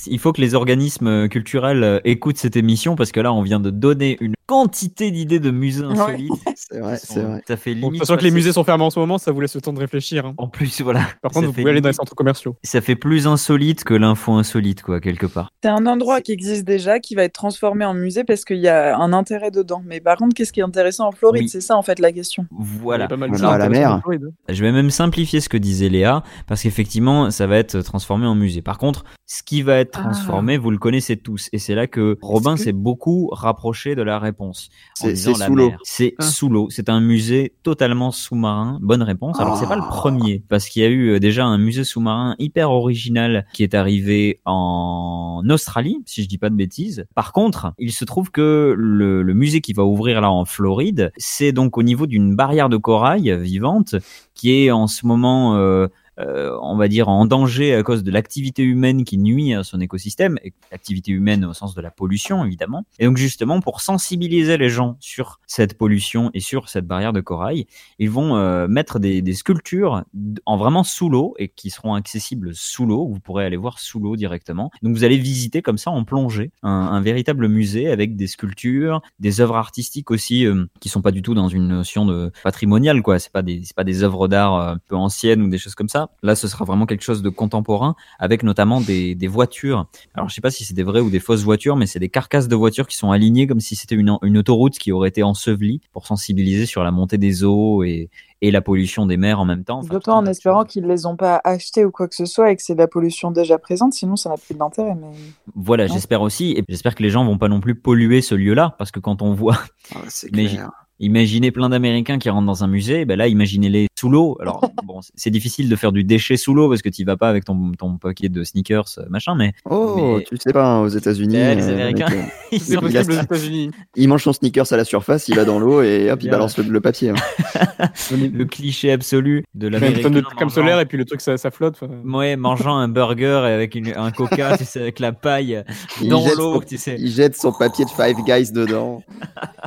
Il faut que les organismes culturels écoutent cette émission parce que là, on vient de donner une quantité d'idées de musées insolites. <laughs> C'est vrai, c'est vrai. Ça fait bon, limite. sachant que les musées sont fermés en ce moment, ça vous laisse le temps de réfléchir. hein. En plus, voilà. Par Ça contre, vous pouvez aller dans les centres commerciaux. Ça fait plus insolite que l'info insolite, quoi, quelque part. C'est un endroit qui existe déjà, qui va être transformé en musée parce qu'il y a un intérêt dedans. Mais par contre, qu'est-ce qui est intéressant en Floride? Oui. C'est ça en fait la question. Voilà. pas mal de à la mer. Floride. Je vais même simplifier ce que disait Léa, parce qu'effectivement, ça va être transformé en musée. Par contre, ce qui va être Ah. transformé, vous le connaissez tous. Et c'est là que Robin que- s'est beaucoup rapproché de la réponse. C'est- sous l'eau. C'est Ah. sous l'eau. C'est un musée totalement sous-marin. Bonne réponse. Alors, c'est pas le Ah. premier, parce qu'il y a eu euh, déjà un musée sous-marin hyper original qui est arrivé en Australie, si je dis pas de bêtises. Par contre, il se trouve que le, le musée qui va ouvrir là en Floride, c'est donc au niveau d'une barrière de corail vivante qui est en ce moment euh, euh, on va dire, en danger à cause de l'activité humaine qui nuit à son écosystème, et l'activité humaine au sens de la pollution, évidemment. Et donc, justement, pour sensibiliser les gens sur cette pollution et sur cette barrière de corail, ils vont euh, mettre des, sculptures en vraiment sous l'eau et qui seront accessibles sous l'eau. Vous pourrez aller voir sous l'eau directement. Donc, vous allez visiter comme ça en plongée un, véritable musée avec des sculptures, des œuvres artistiques aussi euh, qui sont pas du tout dans une notion de patrimonial, quoi. C'est pas des, pas des œuvres d'art euh, un peu anciennes ou des choses comme ça. Là, ce sera vraiment quelque chose de contemporain avec notamment des, des voitures. Alors, je sais pas si c'est des vraies ou des fausses voitures, mais c'est des carcasses de voitures qui sont alignées comme si c'était une, une autoroute qui aurait été ensevelie pour sensibiliser sur la montée des eaux et, et la pollution des mers en même temps. Enfin, D'autant en espérant qu'ils les ont pas achetés ou quoi que ce soit et que c'est de la pollution déjà présente, sinon ça n'a plus d'intérêt. Mais... Voilà, j'espère aussi, et j'espère que les gens vont pas non plus polluer ce lieu-là, parce que quand on voit, Ah, c'est <laughs> Mais clair. imaginez plein d'Américains qui rentrent dans un musée, ben là, imaginez-les sous l'eau. Alors, <laughs> bon, c'est difficile de faire du déchet sous l'eau parce que tu vas pas avec ton, ton paquet de sneakers, euh, machin, mais Oh, Mais- tu sais pas, hein, aux États-Unis, les euh, Américains, euh, <laughs> ils C'est sont- Il a- possible aux États-Unis. il mange son sneakers à la surface, il va dans l'eau et hop, il balance le, le papier. hein. <laughs> le cliché absolu de Une l'Américain. tonne de trucs comme mangeant- solaire et puis le truc ça, ça flotte. enfin. Ouais, mangeant un burger et avec une, un coca, tu sais, avec la paille Il dans l'eau, tu sais. Il jette son papier de Five Guys dedans.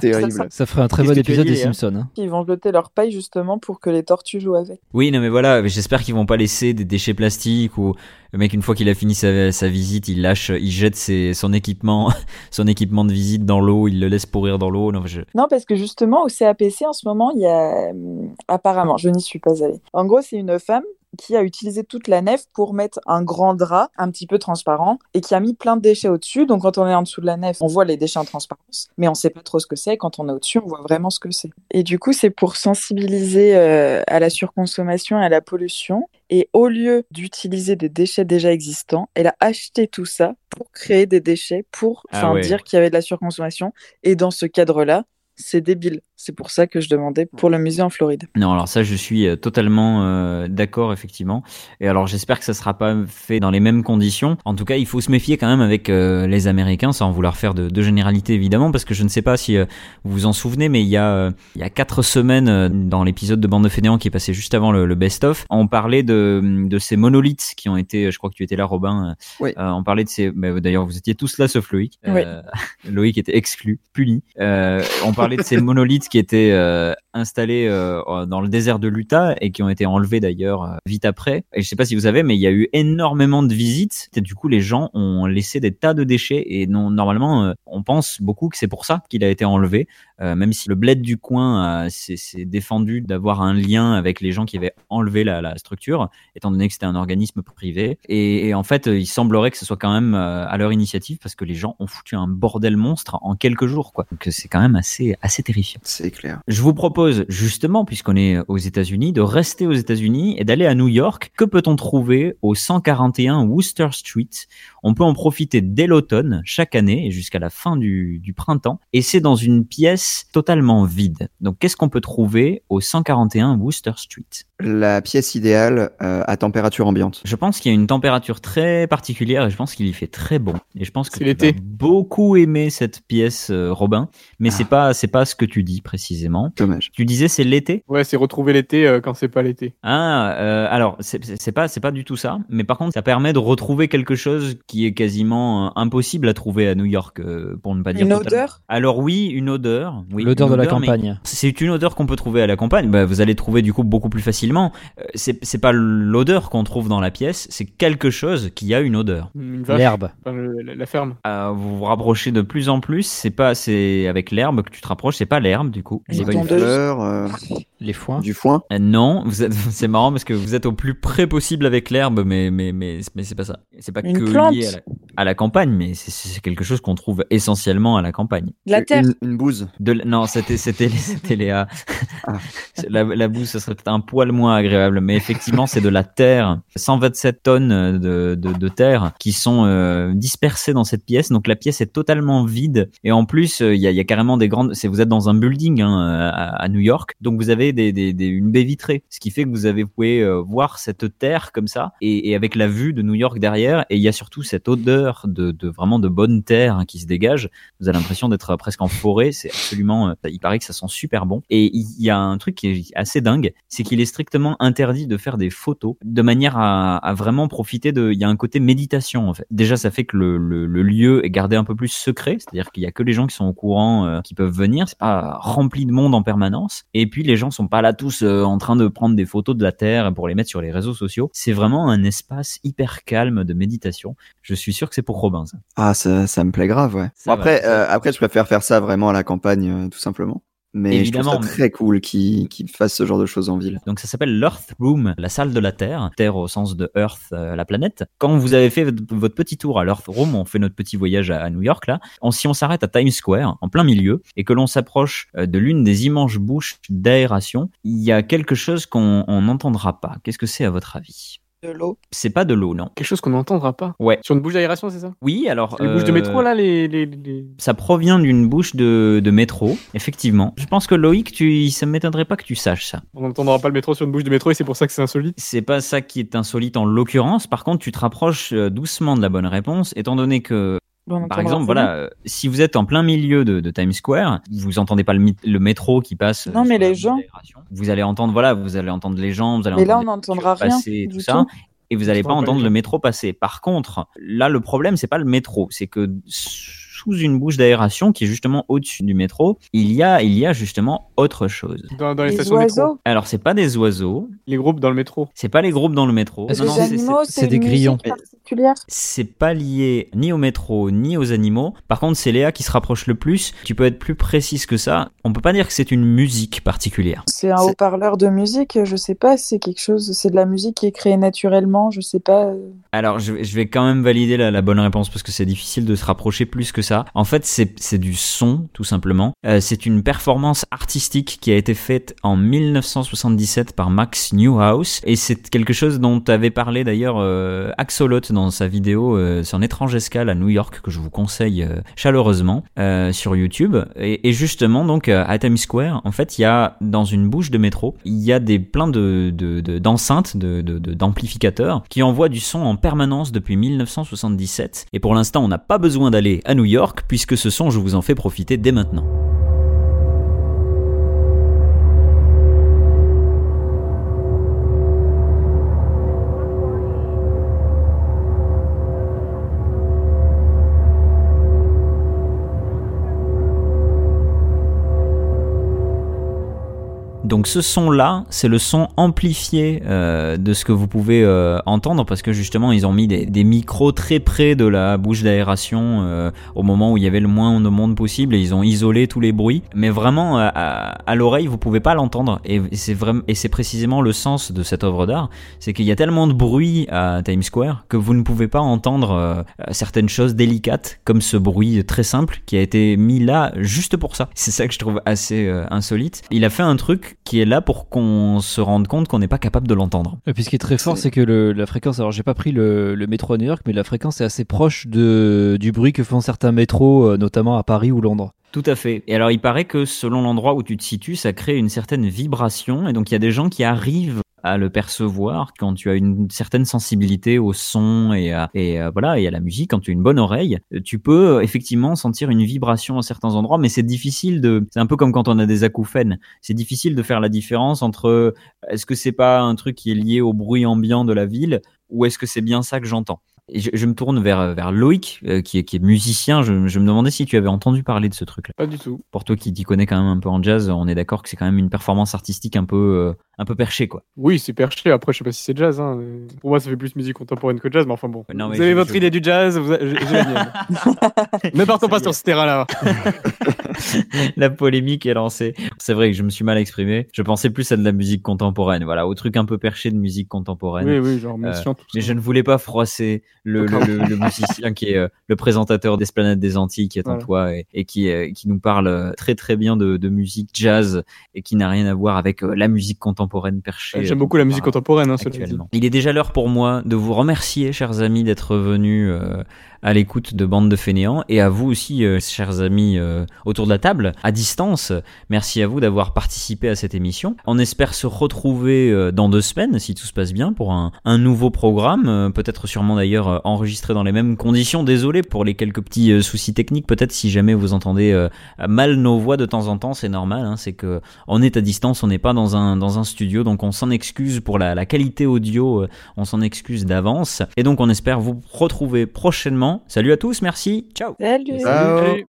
Terrible. Ça ferait un très bon épisode des Simpsons. hein. Ils vont jeter leur paille justement pour que les tortues jouent avec. Oui, non, mais voilà, j'espère qu'ils vont pas laisser des déchets plastiques ou le mec, une fois qu'il a fini sa, sa visite, il lâche, il jette ses, son équipement, <laughs> son équipement de visite dans l'eau, il le laisse pourrir dans l'eau. Non, je... Non, parce que justement, au CAPC, en ce moment, il y a. hum, Apparemment, je n'y suis pas allée. En gros, c'est une femme qui a utilisé toute la nef pour mettre un grand drap un petit peu transparent et qui a mis plein de déchets au-dessus. Donc, quand on est en dessous de la nef, on voit les déchets en transparence, mais on sait pas trop ce que c'est. Quand on est au-dessus, on voit vraiment ce que c'est. Et du coup, c'est pour sensibiliser euh, à la surconsommation et à la pollution. Et au lieu d'utiliser des déchets déjà existants, elle a acheté tout ça pour créer des déchets, pour Ah ouais. dire qu'il y avait de la surconsommation. Et dans ce cadre-là, c'est débile. C'est pour ça que je demandais pour le musée en Floride. Non, alors ça, je suis euh, totalement euh, d'accord, effectivement. Et alors, j'espère que ça sera pas fait dans les mêmes conditions. En tout cas, il faut se méfier quand même avec euh, les Américains, sans vouloir faire de, de généralité, évidemment, parce que je ne sais pas si euh, vous vous en souvenez, mais il y a euh, il y a quatre semaines, euh, dans l'épisode de Bande de Fainéants qui est passé juste avant le, le best-of, on parlait de, de ces monolithes qui ont été, je crois que tu étais là, Robin. Oui. euh, on parlait de ces. bah, D'ailleurs, vous étiez tous là, sauf Loïc. Oui. <laughs> Loïc était exclu, puni. Euh, on parlait de ces monolithes qui étaient euh, installés euh, dans le désert de l'Utah et qui ont été enlevés d'ailleurs euh, vite après. Et je sais pas si vous savez, mais il y a eu énormément de visites. Du coup, les gens ont laissé des tas de déchets et normalement, euh, on pense beaucoup que c'est pour ça qu'il a été enlevé. Même si le bled du coin s'est défendu d'avoir un lien avec les gens qui avaient enlevé la, structure, étant donné que c'était un organisme privé. Et, en fait, il semblerait que ce soit quand même à leur initiative parce que les gens ont foutu un bordel monstre en quelques jours. Donc c'est quand même assez assez terrifiant. C'est clair. Je vous propose justement, puisqu'on est aux États-Unis, de rester aux États-Unis et d'aller à New York. Que peut-on trouver au 141 Wooster Street? On peut en profiter dès l'automne, chaque année, et jusqu'à la fin du, du printemps. Et c'est dans une pièce totalement vide. Donc qu'est-ce qu'on peut trouver au 141 Wooster Street? La pièce idéale euh, à température ambiante. Je pense qu'il y a une température très particulière et je pense qu'il y fait très bon. Et je pense que tu vas beaucoup aimer cette pièce, euh, Robin. Mais Ah. c'est pas, c'est pas ce que tu dis précisément. Dommage. Tu disais c'est l'été? Ouais, c'est retrouver l'été euh, quand c'est pas l'été. Ah, euh, alors c'est pas c'est pas du tout ça, mais par contre ça permet de retrouver quelque chose qui est quasiment euh, impossible à trouver à New York, euh, pour ne pas dire Une totalement. odeur? Alors oui, une odeur. Oui, L'odeur de la campagne. C'est une odeur qu'on peut trouver à la campagne. Bah, vous allez trouver du coup beaucoup plus facilement. Euh, C'est c'est pas l'odeur qu'on trouve dans la pièce, c'est quelque chose qui a une odeur. L'herbe. enfin, la, la ferme. Euh, vous vous rapprochez de plus en plus. C'est pas c'est avec l'herbe que tu te rapproches. C'est pas l'herbe du coup. Des une fleurs, euh, Les foins. du foin. Euh, Non, vous êtes, <laughs> c'est marrant parce que vous êtes au plus près possible avec l'herbe, mais mais mais mais c'est pas ça. C'est pas Une que plante. lié à la, à la campagne, mais c'est- c'est quelque chose qu'on trouve essentiellement à la campagne. De la terre. Une, une bouse. De, l- non, c'était c'était c'était Léa. Ah. <laughs> La, la bouse, ce serait peut-être un poil moins agréable, mais effectivement, c'est de la terre. 127 tonnes de, de, de terre qui sont euh, dispersées dans cette pièce. Donc la pièce est totalement vide. Et en plus, euh, il y, a, il y a carrément des grandes. C'est vous êtes dans un building hein, à, à New York, donc vous avez des, des, des- une baie vitrée, ce qui fait que vous avez vous pouvez euh, voir cette terre comme ça et, avec la vue de New York derrière. Et il y a surtout cette odeur de, vraiment de bonne terre hein, qui se dégage. Vous avez l'impression d'être presque en forêt. C'est absolument, euh, il paraît que ça sent super bon. Et il y a un truc qui est assez dingue, c'est qu'il est strictement interdit de faire des photos de manière à, vraiment profiter de. Il y a un côté méditation en fait. Déjà, ça fait que le, lieu est gardé un peu plus secret, c'est-à-dire qu'il y a que les gens qui sont au courant euh, qui peuvent venir. C'est pas rempli de monde en permanence. Et puis les gens sont pas là tous euh, en train de prendre des photos de la terre pour les mettre sur les réseaux sociaux. C'est vraiment un espace hyper calme de méditation. Je suis sûr que c'est pour Robin. Ça. Ah, ça, ça me plaît grave, ouais. Bon, après, euh, après, je préfère faire ça vraiment à la campagne, euh, tout simplement. Mais Évidemment, je trouve ça très cool qu'ils qu'ils fassent ce genre de choses en ville. Donc ça s'appelle l'Earth Room, la salle de la Terre, Terre au sens de Earth, euh, la planète. Quand vous avez fait votre, petit tour à l'Earth Room, on fait notre petit voyage à, à New York là. On, si on s'arrête à Times Square, en plein milieu, et que l'on s'approche euh, de l'une des immenses bouches d'aération, il y a quelque chose qu'on on n'entendra pas. Qu'est-ce que c'est à votre avis? De l'eau. C'est pas de l'eau, non. Quelque chose qu'on n'entendra pas. Ouais. Sur une bouche d'aération, c'est ça? Oui, alors. Les bouches de euh, métro, là, les. les, les- Ça provient d'une bouche de, de métro, effectivement. Je pense que Loïc, tu, ça m'étonnerait pas que tu saches ça. On n'entendra pas le métro sur une bouche de métro et c'est pour ça que c'est insolite. C'est pas ça qui est insolite en l'occurrence. Par contre, tu te rapproches euh, doucement de la bonne réponse, étant donné que, par exemple, ça. voilà, euh, si vous êtes en plein milieu de, de Times Square, vous entendez pas le, métro qui passe. euh, Non, mais les gens. Vous allez entendre, voilà, vous allez entendre les gens, vous allez Mais là, entendre on n'entendra rien passer, du tout ça. tout. Et vous n'allez pas entend pas entendre le métro passer. Par contre, là, le problème, c'est pas le métro, c'est que sous une bouche d'aération qui est justement au-dessus du métro, il y a, il y a justement autre chose. Dans, dans les, Les stations de métro. oiseaux. Alors, c'est pas des oiseaux, Les groupes dans le métro. c'est pas les groupes dans le métro. C'est- des grillons. c'est pas lié ni au métro ni aux animaux. Par contre, c'est Léa qui se rapproche le plus. Tu peux être plus précise que ça. On peut pas dire que c'est une musique particulière. C'est un haut-parleur de musique, je sais pas, c'est quelque chose, c'est de la musique qui est créée naturellement, je sais pas. Alors, je, vais- je vais quand même valider la, la bonne réponse parce que c'est difficile de se rapprocher plus que En fait, c'est du son, tout simplement. Euh, c'est une performance artistique qui a été faite en 1977 par Max Newhouse. Et c'est quelque chose dont avait parlé d'ailleurs euh, Axolot dans sa vidéo euh, sur étrange escale à New York que je vous conseille euh, chaleureusement euh, sur YouTube. Et, justement, donc, à Times Square, en fait, il y a dans une bouche de métro, il y a des plein de de- de- d'enceintes, de, de, de- d'amplificateurs qui envoient du son en permanence depuis 1977. Et pour l'instant, on n'a pas besoin d'aller à New York puisque ce son, je vous en fais profiter dès maintenant. Donc ce son-là, c'est le son amplifié euh, de ce que vous pouvez euh, entendre parce que justement ils ont mis des, des micros très près de la bouche d'aération euh, au moment où il y avait le moins de monde possible et ils ont isolé tous les bruits. Mais vraiment à, à- l'oreille vous pouvez pas l'entendre et c'est vraiment et c'est précisément le sens de cette œuvre d'art, c'est qu'il y a tellement de bruit à Times Square que vous ne pouvez pas entendre euh, certaines choses délicates comme ce bruit très simple qui a été mis là juste pour ça. C'est ça que je trouve assez euh, insolite. Il a fait un truc qui est là pour qu'on se rende compte qu'on n'est pas capable de l'entendre. Et puis ce qui est très fort, C'est- que le- la fréquence, alors j'ai pas pris le, le métro à New York, mais la fréquence est assez proche de, du bruit que font certains métros, euh, notamment à Paris ou Londres. Tout à fait. Et alors il paraît que selon l'endroit où tu te situes, ça crée une certaine vibration et donc il y a des gens qui arrivent à le percevoir quand tu as une certaine sensibilité au son et à, et à- voilà et à la musique quand tu as une bonne oreille tu peux euh, effectivement sentir une vibration à certains endroits mais c'est difficile de c'est un peu comme quand on a des acouphènes. C'est difficile de faire la différence entre euh, est-ce que c'est pas un truc qui est lié au bruit ambiant de la ville ou est-ce que c'est bien ça que j'entends? Je, je me tourne vers, vers Loïc, euh, qui, est, qui est musicien. Je, je me demandais si tu avais entendu parler de ce truc-là. Pas du tout. Pour toi qui t'y connais quand même un peu en jazz, on est d'accord que c'est quand même une performance artistique un peu, euh, un peu perchée, quoi. Oui, c'est perché. Après, je sais pas si c'est jazz. Hein. Pour moi, ça fait plus musique contemporaine que jazz, mais enfin bon. Non, mais vous avez votre idée du jazz, vous <laughs> ne partons pas sur ce terrain-là. <laughs> la polémique est lancée. C'est vrai que je me suis mal exprimé. Je pensais plus à de la musique contemporaine, voilà, au truc un peu perché de musique contemporaine. Oui, oui, genre Euh, mais je ne voulais pas froisser le, le, le- le musicien qui est euh, le présentateur d'Esplanade des Antilles, qui est en toi et, et qui, euh, qui nous parle euh, très très bien de, de musique jazz et qui n'a rien à voir avec euh, la musique contemporaine perchée. J'aime beaucoup la musique contemporaine, hein, actuellement. Il est déjà l'heure pour moi de vous remercier, chers amis, d'être venus euh, à l'écoute de Bande de Fainéants et à vous aussi, euh, chers amis euh, autour de la table, à distance. Merci à vous d'avoir participé à cette émission. On espère se retrouver euh, dans deux semaines, si tout se passe bien, pour un, nouveau programme, peut-être sûrement d'ailleurs enregistré dans les mêmes conditions. Désolé pour les quelques petits soucis techniques, peut-être si jamais vous entendez mal nos voix de temps en temps, c'est normal, hein, c'est que on est à distance, on n'est pas dans un, dans un studio, donc on s'en excuse pour la, qualité audio, on s'en excuse d'avance. Et donc on espère vous retrouver prochainement. Salut à tous, merci, ciao Salut. Ciao.